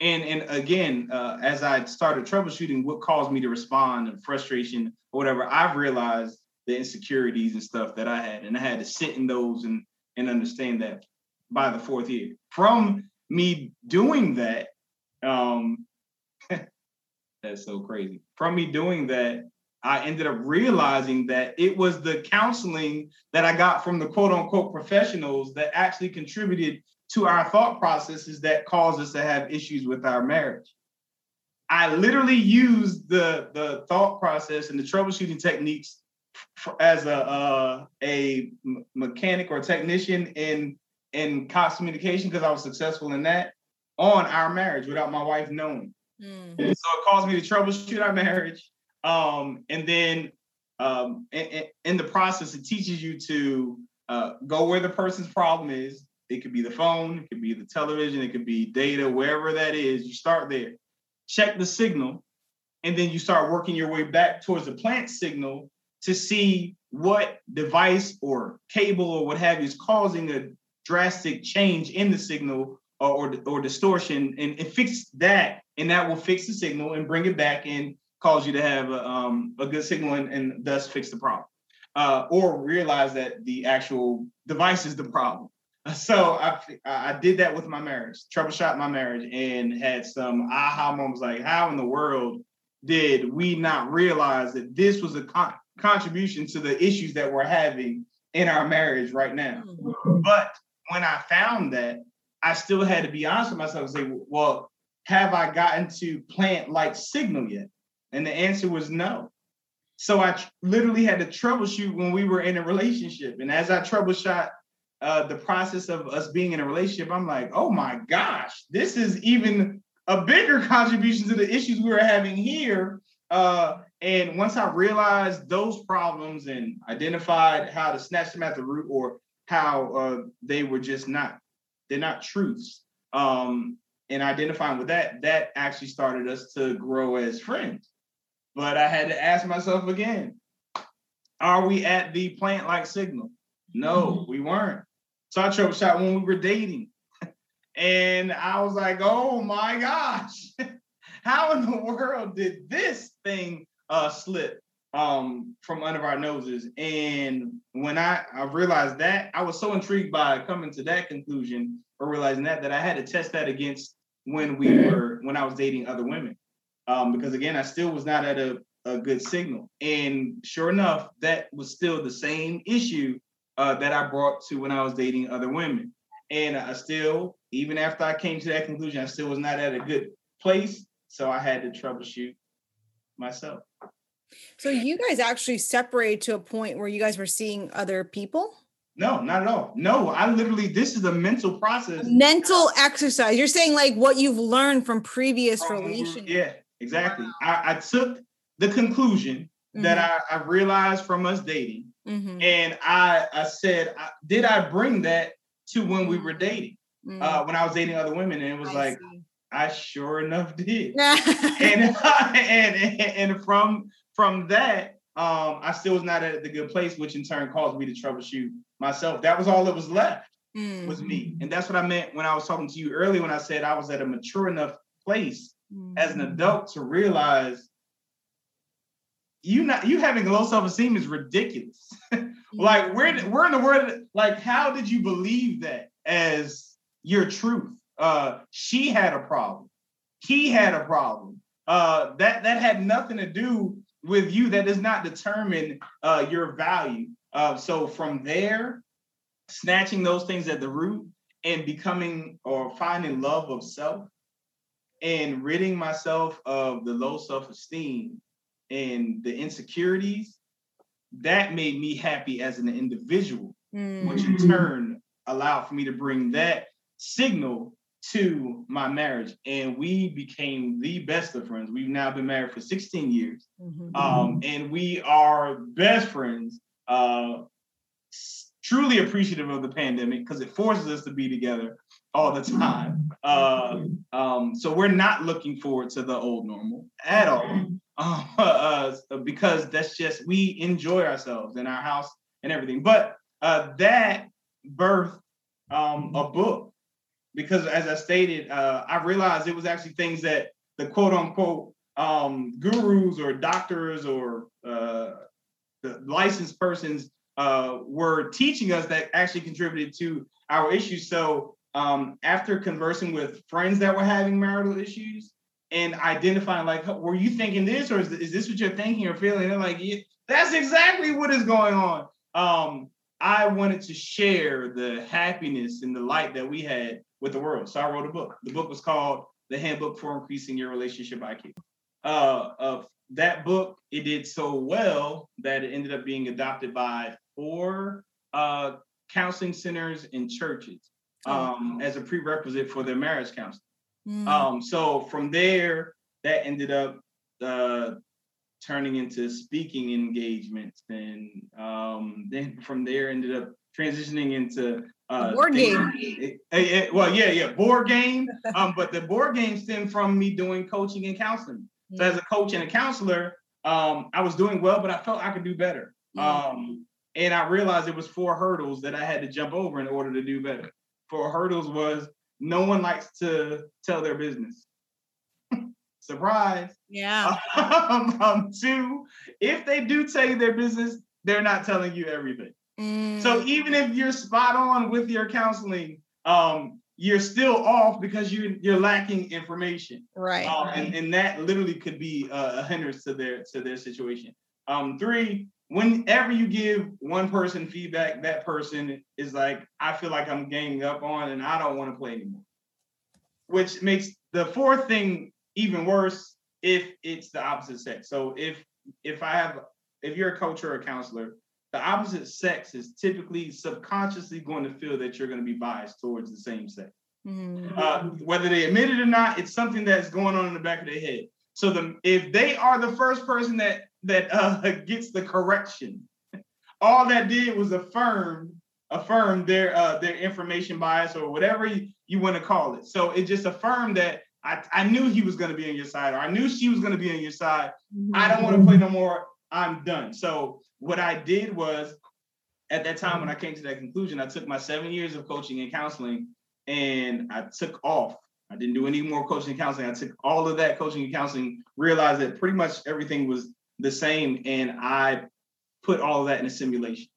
and and again, uh, as I started troubleshooting what caused me to respond and frustration or whatever, I've realized the insecurities and stuff that I had, and I had to sit in those and and understand that by the fourth year. From me doing that, um, *laughs* that's so crazy. From me doing that, I ended up realizing that it was the counseling that I got from the quote unquote professionals that actually contributed to our thought processes that cause us to have issues with our marriage. I literally used the, the thought process and the troubleshooting techniques as a uh, a mechanic or technician in in Cox Communication because I was successful in that on our marriage without my wife knowing. Mm. So it caused me to troubleshoot our marriage. Um, and then um, in, in, the process, it teaches you to uh, go where the person's problem is, it could be the phone, it could be the television, it could be data, wherever that is. You start there, check the signal, and then you start working your way back towards the plant signal to see what device or cable or what have you is causing a drastic change in the signal or, or, or distortion and, and, fix that. And that will fix the signal and bring it back and cause you to have a, um, a good signal and, and, thus fix the problem. Uh, or realize that the actual device is the problem. *laughs* So I I did that with my marriage, troubleshot my marriage, and had some aha moments like, how in the world did we not realize that this was a con- contribution to the issues that we're having in our marriage right now? Mm-hmm. But when I found that, I still had to be honest with myself and say, well, have I gotten to plant like signal yet? And the answer was no. So I tr- literally had to troubleshoot when we were in a relationship. And as I troubleshot uh, the process of us being in a relationship, I'm like, oh my gosh, this is even a bigger *laughs* contribution to the issues we were having here. Uh, and once I realized those problems and identified how to snatch them at the root or how uh, they were just not, they're not truths. Um, and identifying with that, that actually started us to grow as friends. But I had to ask myself again, are we at the plant like signal? No, mm-hmm. we weren't. So I troubleshot when we were dating. *laughs* and I was like, oh my gosh, *laughs* how in the world did this thing uh, slip um, from under our noses? And when I, I realized that, I was so intrigued by coming to that conclusion or realizing that, that I had to test that against when we were, when I was dating other women. Um, because again, I still was not at a, a good signal. And sure enough, that was still the same issue uh, that I brought to when I was dating other women. And I still, even after I came to that conclusion, I still was not at a good place. So I had to troubleshoot myself. So you guys actually separated to a point where you guys were seeing other people? No, not at all. No, I literally, this is a mental process. Mental exercise. You're saying like what you've learned from previous from, relationships. Yeah, exactly. Wow. I, I, took the conclusion mm-hmm. that I, I realized from us dating Mm-hmm. And I, I said, did I bring that to when we were dating? Mm-hmm. Uh, when I was dating other women, and it was I like, see. I sure enough did. *laughs* *laughs* and, and and from from that, um, I still was not at the good place, which in turn caused me to troubleshoot myself. That was all that was left mm-hmm. was me, mm-hmm. and that's what I meant when I was talking to you earlier when I said I was at a mature enough place as an mm-hmm. adult to realize you not you having low self-esteem is ridiculous. *laughs* like where where in the world like how did you believe that as your truth? Uh she had a problem. He had a problem. Uh that that had nothing to do with you. That does not determine uh your value. Uh so from there, snatching those things at the root and becoming or finding love of self and ridding myself of the low self-esteem and the insecurities that made me happy as an individual mm-hmm. which in turn allowed for me to bring that signal to my marriage and we became the best of friends we've now been married for 16 years mm-hmm. um, and we are best friends uh, truly appreciative of the pandemic because it forces us to be together all the time. Uh, um, so we're not looking forward to the old normal at all um, *laughs* uh, because that's just we enjoy ourselves in our house and everything. But uh, that birthed um, a book because, as I stated, uh, I realized it was actually things that the quote unquote um, gurus or doctors or uh, the licensed persons uh, were teaching us that actually contributed to our issues. So um, after conversing with friends that were having marital issues and identifying like, were you thinking this or is, is this what you're thinking or feeling? They're like, yeah, that's exactly what is going on. Um, I wanted to share the happiness and the light that we had with the world. So I wrote a book. The book was called The Handbook for Increasing Your Relationship IQ. Uh, of that book, it did so well that it ended up being adopted by four uh, counseling centers and churches oh, um, as a prerequisite for their marriage counseling. Mm. Um, so from there, that ended up uh, turning into speaking engagements, and um, then from there ended up transitioning into uh, board game. It, it, it, well, yeah, yeah, board game. Um, but the board game stemmed from me doing coaching and counseling. So as a coach and a counselor, um, I was doing well, but I felt I could do better. Um, and I realized it was four hurdles that I had to jump over in order to do better. Four hurdles was no one likes to tell their business. *laughs* Surprise. Yeah. *laughs* Um, um, two, if they do tell you their business, they're not telling you everything. Mm. So even if you're spot on with your counseling, um, you're still off because you're you're lacking information. Right. Um, and, and that literally could be a, a hindrance to their to their situation. Um, three, whenever you give one person feedback, that person is like, I feel like I'm ganging up on and I don't want to play anymore. Which makes the fourth thing even worse if it's the opposite sex. So if if I have if you're a coach or a counselor, the opposite sex is typically subconsciously going to feel that you're going to be biased towards the same sex. Mm-hmm. Uh, whether they admit it or not, it's something that's going on in the back of their head. So the if they are the first person that that uh, *laughs* gets the correction. All that did was affirm affirm their uh, their information bias or whatever you, you want to call it. So it just affirmed that I, I knew he was going to be on your side or I knew she was going to be on your side. Mm-hmm. I don't want to play no more. I'm done. So what I did was at that time when I came to that conclusion, I took my seven years of coaching and counseling and I took off. I didn't do any more coaching and counseling. I took all of that coaching and counseling, realized that pretty much everything was the same, and I put all of that in a simulation.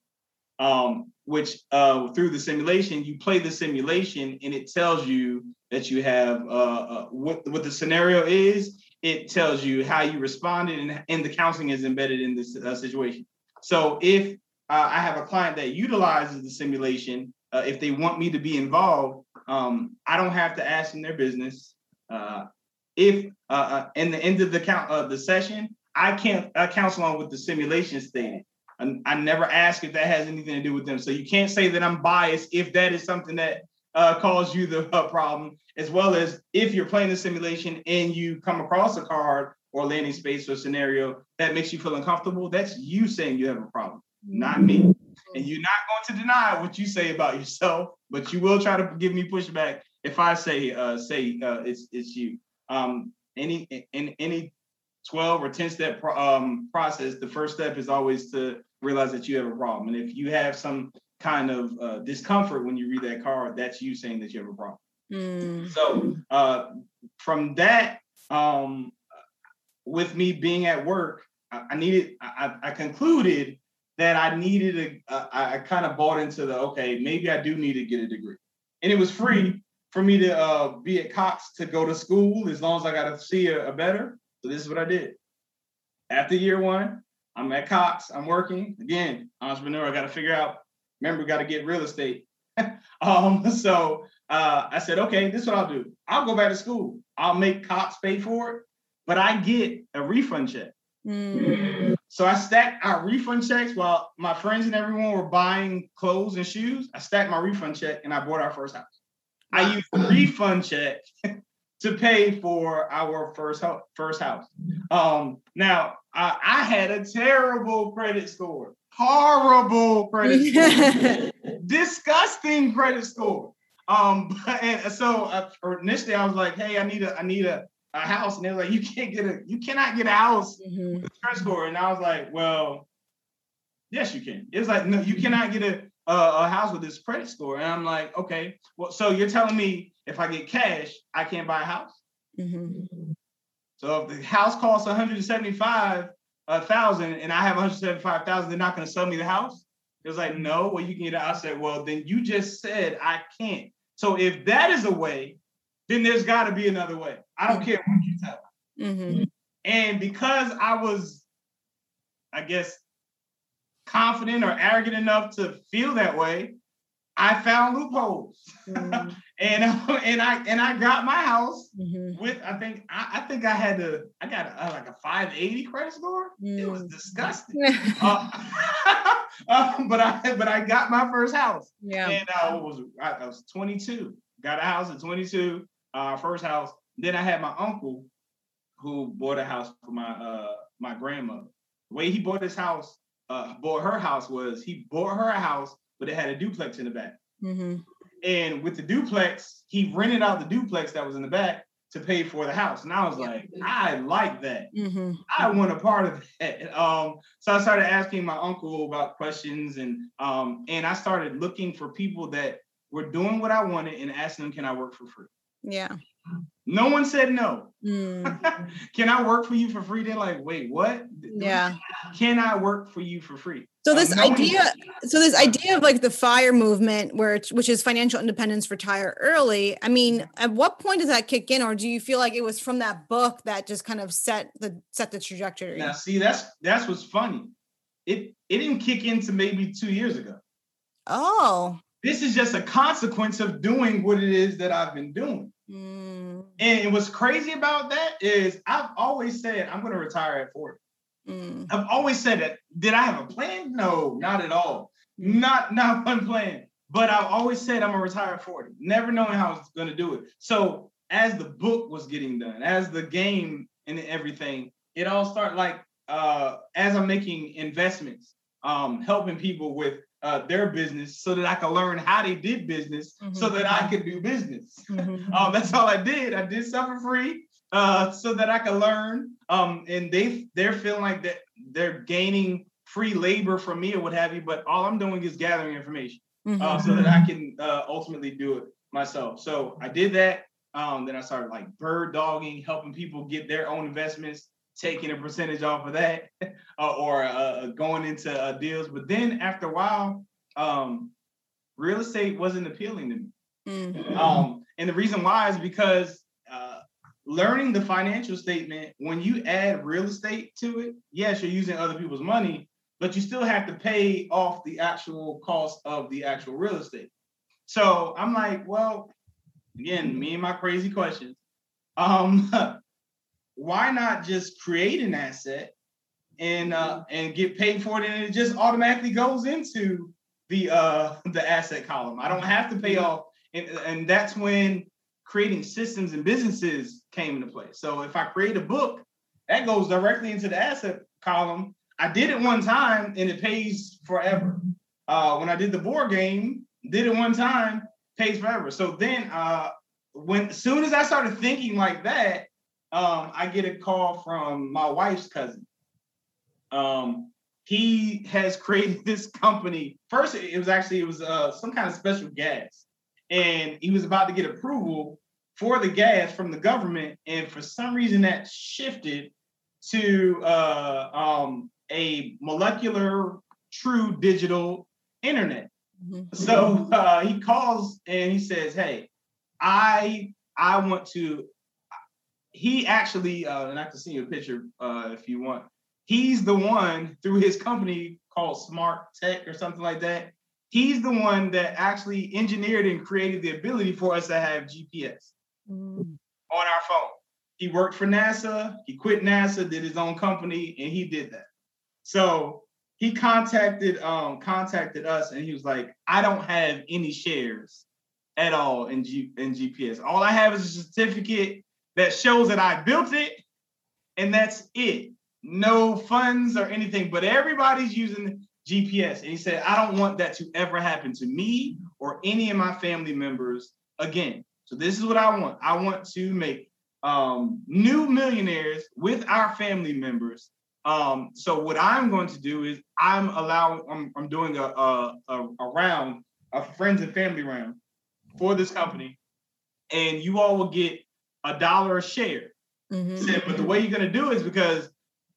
Um, which uh, through the simulation, you play the simulation, and it tells you that you have uh, uh, what what the scenario is. It tells you how you responded, and, and the counseling is embedded in this uh, situation. So if uh, I have a client that utilizes the simulation, uh, if they want me to be involved, um, I don't have to ask them their business. if in the end of the count of the session, I can't counsel on with the simulation stated. I, I never ask if that has anything to do with them. So you can't say that I'm biased if that is something that uh, caused you the uh, problem, as well as if you're playing the simulation and you come across a card or landing space or scenario that makes you feel uncomfortable. That's you saying you have a problem, not me. And you're not going to deny what you say about yourself, but you will try to give me pushback if I say uh, say uh, it's it's you. Um, any in any 12 or 10 step um, process, the first step is always to realize that you have a problem. And if you have some kind of uh, discomfort when you read that card, that's you saying that you have a problem. Mm. So uh, from that, um, with me being at work, I, needed. I, I, concluded that I needed a. I, I kind of bought into the okay, maybe I do need to get a degree, and it was free for me to uh, be at Cox to go to school as long as I got to see a, a better. So this is what I did. After year one, I'm at Cox. I'm working again, entrepreneur. I got to figure out. Remember, got to get real estate. *laughs* um, so uh, I said, okay, this is what I'll do. I'll go back to school. I'll make Cox pay for it, but I get a refund check. Mm. So I stacked our refund checks while my friends and everyone were buying clothes and shoes. I stacked my refund check and I bought our first house. I used the refund check *laughs* to pay for our first house. First house. Um, now I, I had a terrible credit score, horrible credit score, *laughs* disgusting credit score. Um, *laughs* and so uh, initially I was like, "Hey, I need a, I need a, a house," and they were like, "You can't get a, you cannot get a house mm-hmm. with credit score." And I was like, "Well, yes, you can." It's like, no, you cannot get a, a, a house with this credit score. And I'm like, okay, well, so you're telling me if I get cash, I can't buy a house? Mm-hmm. So if the house costs 175 thousand and I have 175,000, they're not going to sell me the house. It was like, no, well, you can get it. I said, well, then you just said I can't. So if that is a way, then there's got to be another way. I don't care what you tell me. Mm-hmm. And because I was, I guess, confident or arrogant enough to feel that way, I found loopholes. Mm-hmm. *laughs* and *laughs* and I and I got my house mm-hmm. with I think I, I, think I had to I got a, like a 580 credit score. Mm. It was mm. disgusting. *laughs* uh, uh, but I but I got my first house. Yeah. And I was I, I was 22. Got a house at 22, uh, first house. Then I had my uncle who bought a house for my uh my grandmother. The way he bought his house, uh, bought her house was he bought her a house, but it had a duplex in the back. Mm-hmm. And with the duplex, he rented out the duplex that was in the back to pay for the house. And I was like, I like that. Mm-hmm. I want a part of that. Um, so I started asking my uncle about questions and um, and I started looking for people that were doing what I wanted and asking them, can I work for free? Yeah. No one said no. Mm. *laughs* Can I work for you for free? They're like, wait, what? Yeah. Can I work for you for free? So this um, idea, so this idea of like the fire movement, where it's, which is financial independence, retire early. I mean, at what point does that kick in, or do you feel like it was from that book that just kind of set the set the trajectory? Now, see, that's that's what's funny. It it didn't kick into maybe two years ago. Oh. This is just a consequence of doing what it is that I've been doing. Mm. And what's crazy about that is I've always said I'm going to retire at 40. Mm. I've always said that. Did I have a plan? No, not at all. Not not *laughs* one plan. But I've always said I'm gonna retire at 40, never knowing how I was gonna do it. So as the book was getting done, as the game and everything, it all started like uh, as I'm making investments, um, helping people with uh, their business so that I could learn how they did business mm-hmm. so that I could do business. Mm-hmm. um, that's all I did. I did stuff for free uh, so that I could learn. Um, and they they're feeling like that they're gaining free labor from me or what have you. But all I'm doing is gathering information mm-hmm. uh, so that I can uh, ultimately do it myself. So I did that. Um, then I started like bird dogging, helping people get their own investments taking a percentage off of that *laughs* uh, or uh, going into uh, deals. But then after a while, um, real estate wasn't appealing to me. Mm-hmm. Um, and the reason why is because uh, learning the financial statement, when you add real estate to it, yes, you're using other people's money, but you still have to pay off the actual cost of the actual real estate. So I'm like, well, again, me and my crazy questions. Um, *laughs* why not just create an asset and uh, and get paid for it, and it just automatically goes into the uh, *laughs* the asset column. I don't have to pay off, and, and that's when creating systems and businesses came into play. So if I create a book, that goes directly into the asset column. I did it one time, and it pays forever. Uh, when I did the board game, did it one time, pays forever. So then, uh, when as soon as I started thinking like that, um, I get a call from my wife's cousin. Um, he has *laughs* created this company. First, it was actually it was uh, some kind of special gas, and he was about to get approval for the gas from the government, and for some reason that shifted, to uh, um, a molecular true digital internet. Mm-hmm. So uh, he calls and he says, "Hey, I I want to." He actually, uh, and I can see you a picture uh, if you want. He's the one through his company called Smart Tech or something like that. He's the one that actually engineered and created the ability for us to have GPS mm. on our phone. He worked for NASA. He quit NASA, did his own company, and he did that. So he contacted um contacted us and he was like, I don't have any shares at all in G in GPS. All I have is a certificate that shows that I built it, and that's it. No funds or anything, but everybody's using GPS. And he said, I don't want that to ever happen to me or any of my family members again. So this is what I want. I want to make um, new millionaires with our family members um, so what I'm going to do is I'm allowing I'm, I'm doing a, a, a, round, a friends and family round for this company, and you all will get a dollar a share. Mm-hmm. Said, but the way you're going to do is because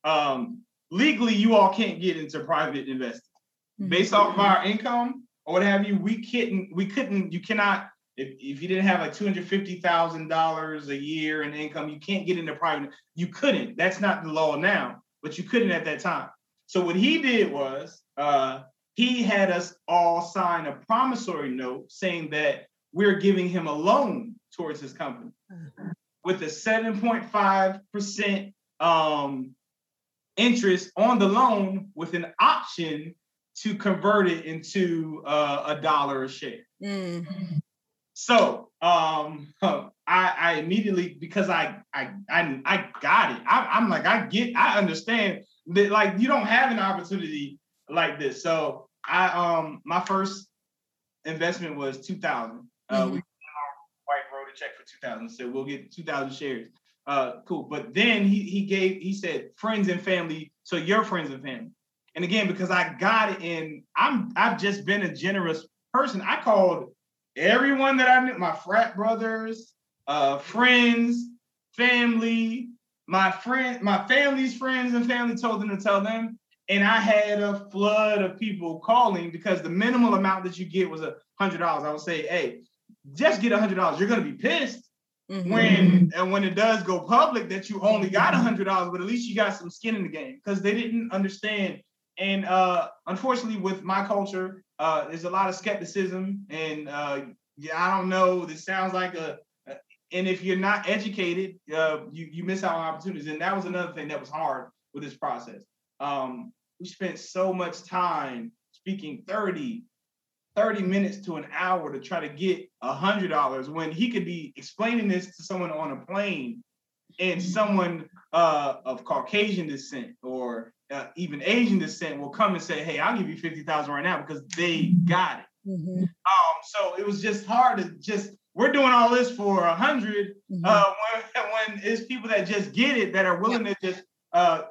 um, legally you all can't get into private investing mm-hmm. based off of our income or what have you. We couldn't. We couldn't. You cannot. If, if you didn't have like two hundred fifty thousand dollars a year in income, you can't get into private. You couldn't. That's not the law now but you couldn't at that time. So what he did was uh, he had us all sign a promissory note saying that we're giving him a loan towards his company mm-hmm. with a 7.5% um, interest on the loan with an option to convert it into uh, a dollar a share. Mm. So um, *laughs* I, I immediately because I I I, I got it. I, am like I get I understand that like you don't have an opportunity like this. So I um my first investment was two thousand. Uh, mm-hmm. we white wrote a check for two thousand. So we'll get two thousand shares. Uh, cool. But then he he gave he said friends and family. So your friends and family. And again, because I got it, and I'm I've just been a generous person. I called everyone that I knew, my frat brothers, uh, friends, family, my friend, my family's friends and family told them to tell them. And I had a flood of people calling because the minimal amount that you get was a hundred dollars. I would say, hey, just get a hundred dollars. You're gonna be pissed mm-hmm. when and when it does go public that you only got a hundred dollars, but at least you got some skin in the game because they didn't understand. And uh, unfortunately, with my culture, uh, there's a lot of skepticism, and uh, yeah, I don't know. This sounds like a, a and if you're not educated, uh, you you miss out on opportunities, and that was another thing that was hard with this process. Um, we spent so much time speaking 30, 30 minutes to an hour to try to get a hundred dollars when he could be explaining this to someone on a plane and someone uh, of Caucasian descent or uh, even Asian descent will come and say, "Hey, I'll give you fifty thousand right now because they got it." Mm-hmm. Um, so it was just hard to just we're doing all this for a 100 mm-hmm. uh, when, *laughs* when it's people that just get it that are willing to just uh,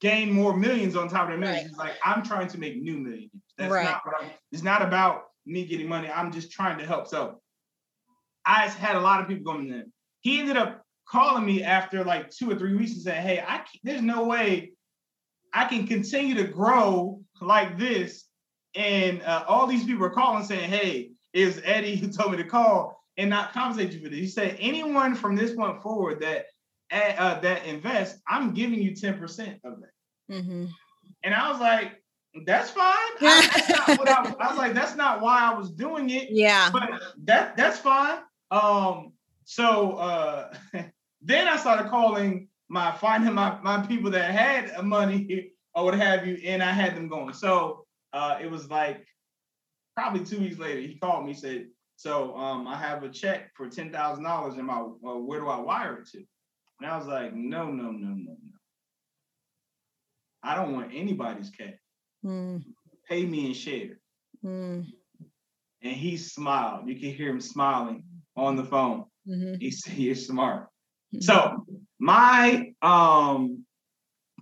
gain more millions on top of their millions. Right. Like I'm trying to make new millions. That's right. not what I'm. It's not about me getting money. I'm just trying to help. So I had a lot of people going in. He ended up calling me after like two or three weeks and said, "Hey, I there's no way I can continue to grow like this." And uh, all these people are calling saying, "Hey, is Eddie who told me to call and not compensate you for this?" He said, "Anyone from this point forward that uh, that invest, I'm giving you ten percent of that." Mm-hmm. And I was like, "That's fine." *laughs* I, that's I, I was like, "That's not why I was doing it." Yeah, but that that's fine. Um, so uh, *laughs* then I started calling my finding my my people that had money *laughs* or what have you, and I had them going. So uh, it was like probably two weeks later, he called me, said, "So um, I have a check for ten thousand dollars, and my uh, where do I wire it to?" And I was like, "No, no, no, no, no. I don't want anybody's cash. Mm. Pay me in shares." Mm. And he smiled. You can hear him smiling on the phone. Mm-hmm. He said, "You're smart." Mm-hmm. So my um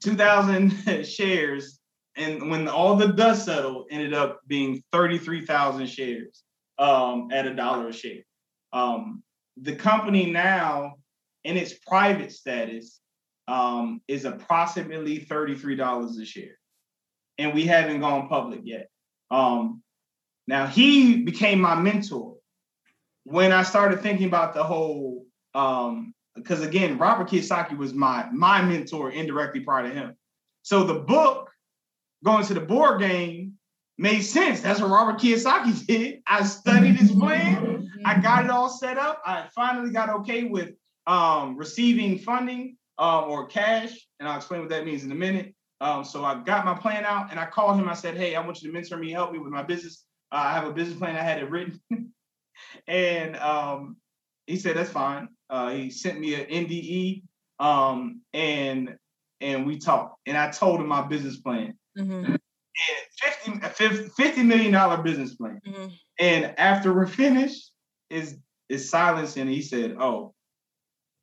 2,000 *laughs* shares and when all the dust settled, ended up being 33,000 shares um, at a dollar a share. Um, the company now, in its private status, um, is approximately $33 a share. And we haven't gone public yet. Um, now he became my mentor when I started thinking about the whole um, because again, Robert Kiyosaki was my my mentor indirectly prior to him. So the book going to the board game made sense. That's what Robert Kiyosaki *laughs* did. I studied his plan. I got it all set up. I finally got okay with um, receiving funding um, or cash, and I'll explain what that means in a minute. Um, so I got my plan out, and I called him. I said, "Hey, I want you to mentor me, help me with my business. Uh, I have a business plan. I had it written." *laughs* and um, he said, "That's fine." Uh, he sent me an NDA, um, and and we talked. And I told him my business plan. Mm-hmm. And 50, 50 million dollar business plan. Mm-hmm. And after we're finished, is is silence, and he said, "Oh,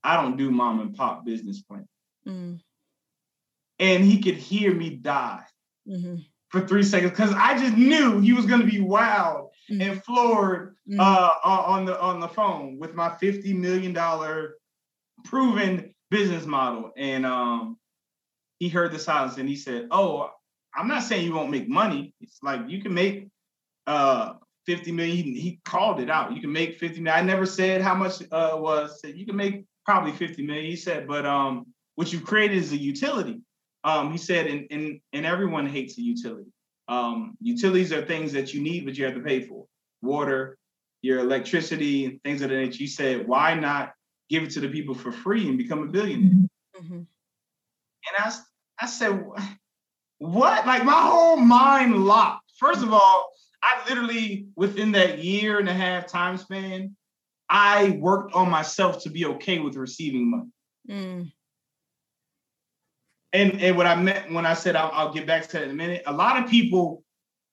I don't do mom and pop business plan." Mm-hmm. And he could hear me die mm-hmm. for three seconds because I just knew he was going to be wild mm-hmm. and floored mm-hmm. uh, on the on the phone with my fifty million dollar proven business model. And um, he heard the silence and he said, "Oh, I'm not saying you won't make money. It's like you can make uh 50 million. He, he called it out. You can make 50 million. I never said how much uh was. Said you can make probably 50 million. He said, but um, what you've created is a utility. Um, he said, and and and everyone hates a utility. Um, utilities are things that you need, but you have to pay for water, your electricity, things of that nature. You said, why not give it to the people for free and become a billionaire? Mm-hmm. And I, I said, what? Like my whole mind locked. First of all, I literally, within that year and a half time span, I worked on myself to be okay with receiving money. Mm and and what I meant when I said I'll, I'll get back to that in a minute. A lot of people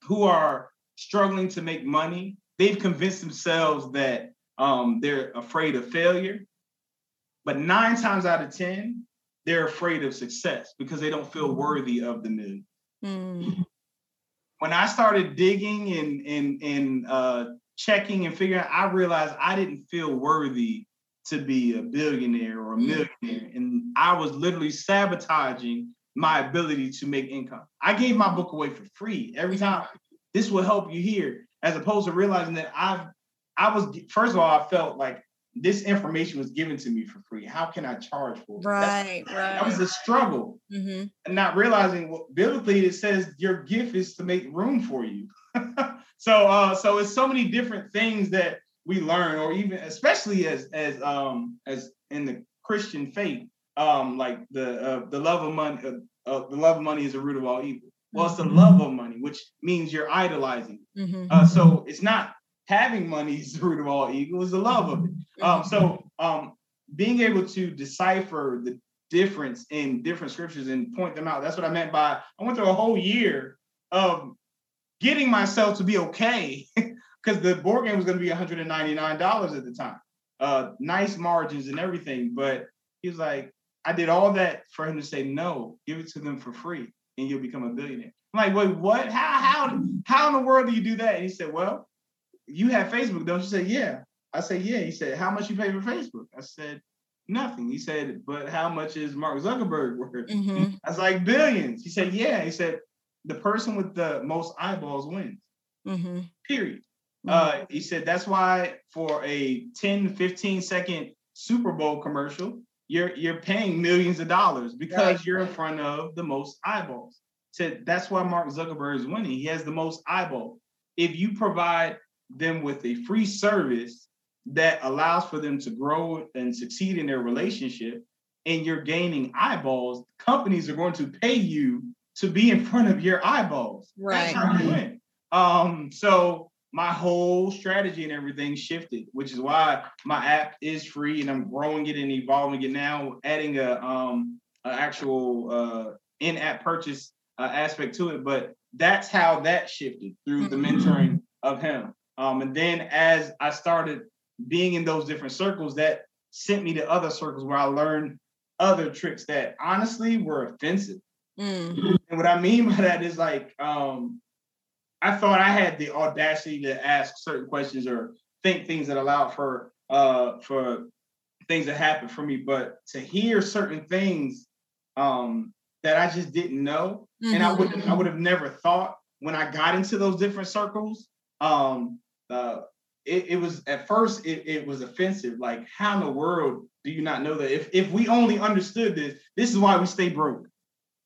who are struggling to make money, they've convinced themselves that um, they're afraid of failure. But nine times out of ten, they're afraid of success because they don't feel worthy of the million. Mm. When I started digging and and and uh, checking and figuring, out, I realized I didn't feel worthy to be a billionaire or a mm. millionaire. And I was literally sabotaging my ability to make income. I gave my book away for free every time. This will help you here, as opposed to realizing that I've I was first of all, I felt like this information was given to me for free. How can I charge for it? Right, That's, right. That was a struggle. Mm-hmm. And not realizing well, biblically it says your gift is to make room for you. *laughs* so uh so it's so many different things that we learn, or even especially as as um as in the Christian faith, um like the uh, the love of money, uh, uh, the love of money is the root of all evil. Well, it's the mm-hmm. love of money, which means you're idolizing. Mm-hmm. Uh, so it's not having money is the root of all evil; it's the love of it. Um, so um, being able to decipher the difference in different scriptures and point them out. That's what I meant by I went through a whole year of getting myself to be okay *laughs* because the board game was going to be $199 at the time. Uh, nice margins and everything. But he was like, I did all that for him to say, no, give it to them for free and you'll become a billionaire. I'm like, wait, what? How, how, how in the world do you do that? And he said, well, you have Facebook, don't you? Say, yeah. I said, yeah. He said, how much you pay for Facebook? I said, nothing. He said, but how much is Mark Zuckerberg *laughs* worth? Mm-hmm. I was like, billions. He said, yeah. He said, the person with the most eyeballs wins. Mm-hmm. Period. Uh, he said that's why for a 10, 15 second Super Bowl commercial, you're you're paying millions of dollars because right. you're in front of the most eyeballs. Said that's why Mark Zuckerberg is winning. He has the most eyeballs. If you provide them with a free service that allows for them to grow and succeed in their relationship, and you're gaining eyeballs, companies are going to pay you to be in front of your eyeballs. Right. That's how you win. Um, so my whole strategy and everything shifted, which is why my app is free and I'm growing it and evolving it now, adding a um an actual uh in-app purchase uh, aspect to it. But that's how that shifted through the mm-hmm. mentoring of him. Um, and then as I started being in those different circles, that sent me to other circles where I learned other tricks that honestly were offensive. Mm. And what I mean by that is like um I thought I had the audacity to ask certain questions or think things that allowed for uh for things that happen for me, but to hear certain things um, that I just didn't know, mm-hmm. and I would I would have never thought when I got into those different circles. Um, uh, it, it was at first it, it was offensive. Like, how in the world do you not know that? If if we only understood this, this is why we stay broke.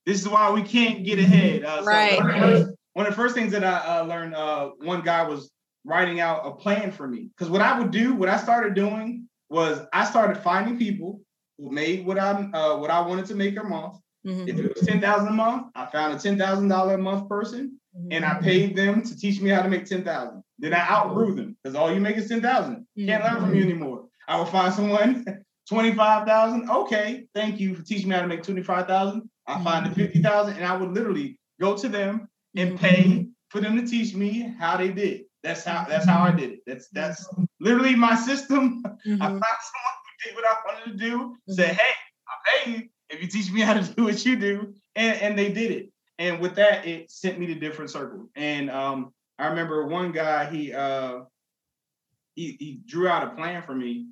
This is why we can't get ahead. Uh, right. So one, of first, one, of the first things that I uh, learned, uh, one guy was writing out a plan for me. Because what I would do, what I started doing was I started finding people who made what I uh, what I wanted to make a month. Mm-hmm. If it was ten thousand a month, I found a ten thousand dollar a month person, mm-hmm. and I paid them to teach me how to make ten thousand. Then I outgrew them because all you make is ten thousand. Can't learn from you mm-hmm. anymore. I would find someone *laughs* twenty five thousand. Okay, thank you for teaching me how to make twenty five thousand. I find the fifty thousand, and I would literally go to them and mm-hmm. pay for them to teach me how they did. That's how that's how I did it. That's that's literally my system. *laughs* Mm-hmm. I found someone who did what I wanted to do. Mm-hmm. Said, hey, I'll pay you if you teach me how to *laughs* do what you do, and and they did it. And with that, it sent me to different circles. And um, I remember one guy he uh he he drew out a plan for me,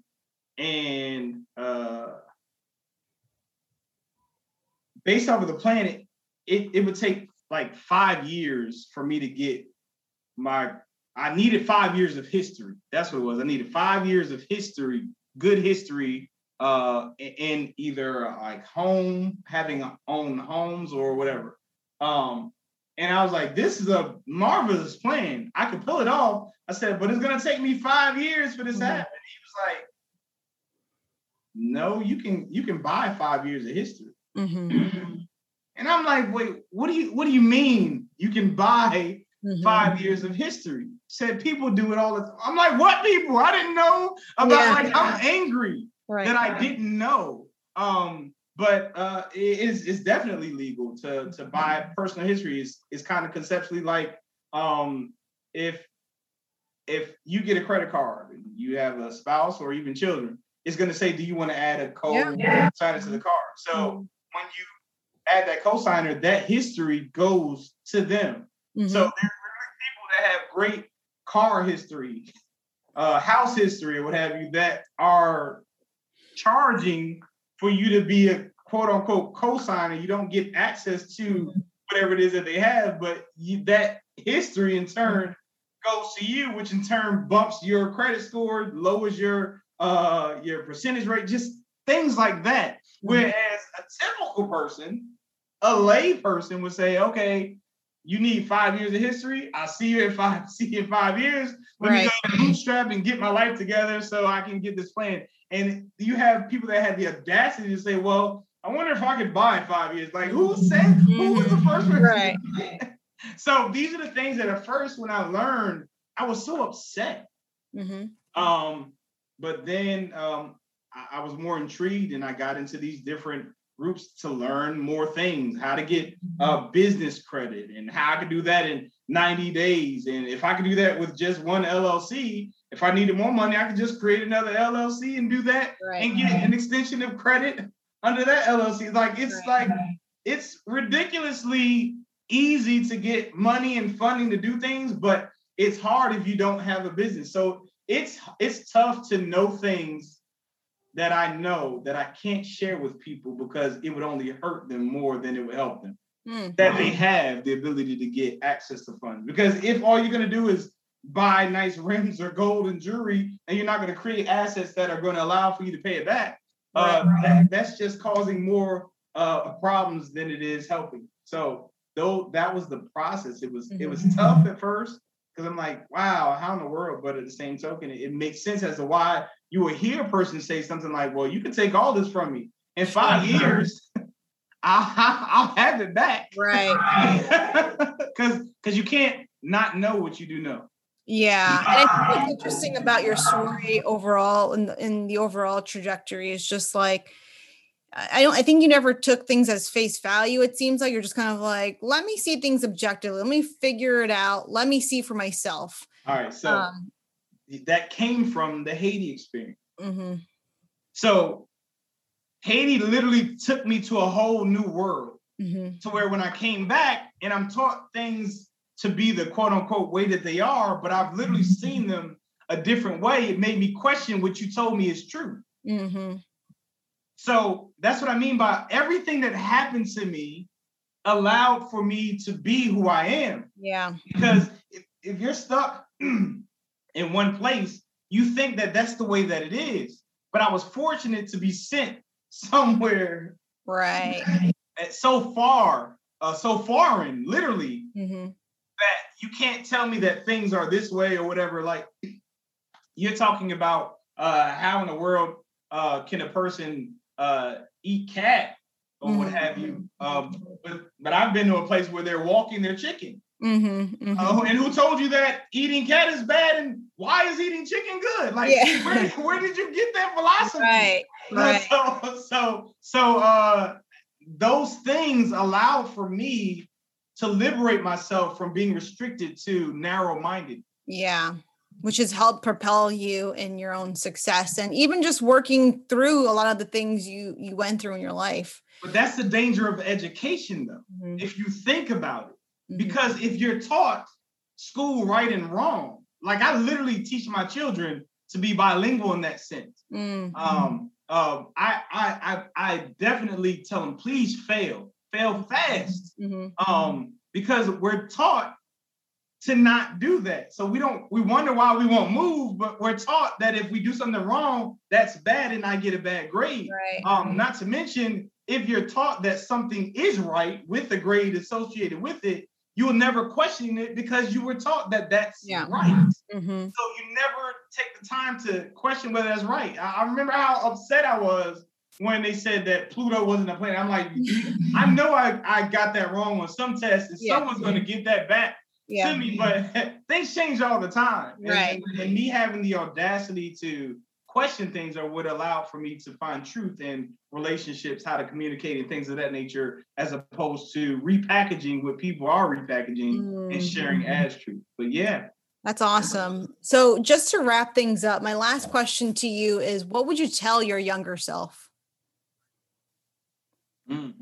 and uh based off of the plan, it, it, it would take like five years for me to get my I needed five years of history. That's what it was. I needed five years of history, good history, uh, in either like home, having own homes or whatever. Um, and I was like, this is a marvelous plan. I could pull it off. I said, but it's gonna take me five years for this to mm-hmm. happen. He was like, no, you can you can buy five years of history. Mm-hmm. *clears throat* and I'm like, wait, what do you what do you mean you can buy mm-hmm. five years of history? Said people do it all the time. I'm like, what people? I didn't know about yeah. like I'm angry right. that I didn't know. Um, but uh, it is it's definitely legal to to buy personal history. is is kind of conceptually like um, if if you get a credit card and you have a spouse or even children, it's going to say, do you want to add a co-signer yeah. to the card? So mm-hmm. when you add that co-signer, that history goes to them. Mm-hmm. So there's people that have great car history, uh, house history, or what have you, that are charging for you to be a quote unquote co-signer. You don't get access to whatever it is that they have, but you, that history in turn goes to you, which in turn bumps your credit score, lowers your uh your percentage rate, just things like that. Mm-hmm. Whereas a typical person, a lay person would say, okay, you need five years of history. I'll see you in five, *laughs* see you in five years. Let right. me go bootstrap and get my life together so I can get this plan. And you have people that have the audacity to say, well, I wonder if I could buy in five years. Like, who said, who was the first person? Right. *laughs* so these are the things that at first, when I learned, I was so upset. Mm-hmm. Um, but then um, I, I was more intrigued and I got into these different groups to learn more things, how to get uh, business credit and how I could do that in 90 days. And if I could do that with just one LLC, if I needed more money, I could just create another LLC and do that right. and get an extension of credit under that LLC. Like it's right. like it's ridiculously easy to get money and funding to do things, but it's hard if you don't have a business. So it's it's tough to know things that I know that I can't share with people because it would only hurt them more than it would help them. Mm-hmm. That they have the ability to get access to funds. Because if all you're gonna do is buy nice rims or gold and jewelry, and you're not gonna create assets that are gonna allow for you to pay it back, uh, that, that's just causing more uh, problems than it is helping. So though that was the process, it was mm-hmm. it was mm-hmm. tough at first because I'm like, wow, how in the world? But at the same token, it, it, makes sense as to why you would hear a person say something like, well, you can take all this from me in five years. *laughs* I'll, *laughs* I'll have it back. Right. *laughs* Because because you can't not know what you do know. Yeah, and I think what's interesting about your story overall and in, in the overall trajectory is just like I don't I think you never took things as face value. It seems like you're just kind of like, let me see things objectively. Let me figure it out. Let me see for myself. All right. So um, that came from the Haiti experience. Mm-hmm. So Haiti literally took me to a whole new world mm-hmm. to where when I came back and I'm taught things to be the quote unquote way that they are, but I've literally mm-hmm. seen them a different way. It made me question what you told me is true. Mm-hmm. So that's what I mean by everything that happened to me allowed for me to be who I am. Yeah. Because if, if you're stuck *clears throat* in one place, you think that that's the way that it is. But I was fortunate to be sent *laughs* somewhere right *laughs* so far, uh, so foreign, literally, mm-hmm. that you can't tell me that things are this way or whatever. Like *clears throat* you're talking about uh, how in the world uh, can a person uh, eat cat or mm-hmm. what have you? Um, but, but I've been to a place where they're walking their chicken. Mm-hmm, mm-hmm. Uh, and who told you that eating cat is bad and why is eating chicken good? Like, yeah. *laughs* where, where did you get that philosophy? Right. *laughs* right. So, so, so, uh, those things allow for me to liberate myself from being restricted to narrow-minded. Yeah which has helped propel you in your own success and even just working through a lot of the things you you went through in your life but that's the danger of education though mm-hmm. if you think about it Mm-hmm. Because if you're taught school right and wrong, like I literally teach my children to be bilingual in that sense. Mm-hmm. Um, uh, I, I, I, I definitely tell them, please fail, fail fast, mm-hmm. um, because we're taught to not do that. So we don't, we wonder why we won't move, but we're taught that if we do something wrong, that's bad and I get a bad grade. Right. Um, not to mention, if you're taught that something is right with the grade associated with it, you will never question it because you were taught that that's yeah. right. Mm-hmm. So you never take the time to question whether that's right. I, I, remember how upset I was when they said that Pluto wasn't a planet. I'm like, *laughs* I know I, I got that wrong on some tests, and yeah. someone's going to get that back yeah. to me. But *laughs* things change all the time. Right. And, and me having the audacity to question things or would allow for me to find truth in relationships, how to communicate and things of that nature, as opposed to repackaging what people are repackaging mm-hmm. and sharing mm-hmm. as truth. But yeah. That's awesome. So just to wrap things up, my last question to you is what would you tell your younger self? Mm.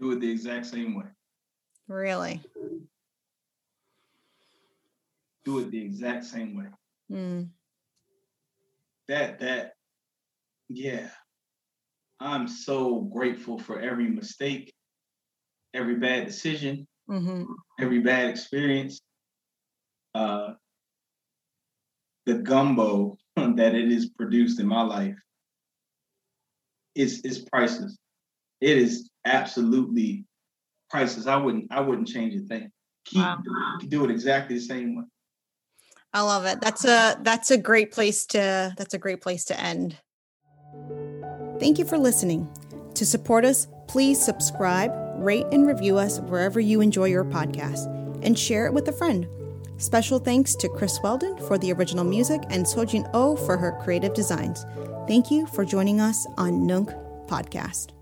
Do it the exact same way. Really? do it the exact same way. Mm. That that yeah. I'm so grateful for every mistake, every bad decision, mm-hmm. every bad experience. Uh, the gumbo *laughs* that it is produced in my life is is priceless. It is absolutely priceless. I wouldn't I wouldn't change a thing. Keep wow. do it exactly the same way. I love it. That's a that's a great place to that's a great place to end. Thank you for listening. To support us, please subscribe, rate and review us wherever you enjoy your podcast and share it with a friend. Special thanks to Chris Weldon for the original music and Sojin Oh for her creative designs. Thank you for joining us on Nunk Podcast.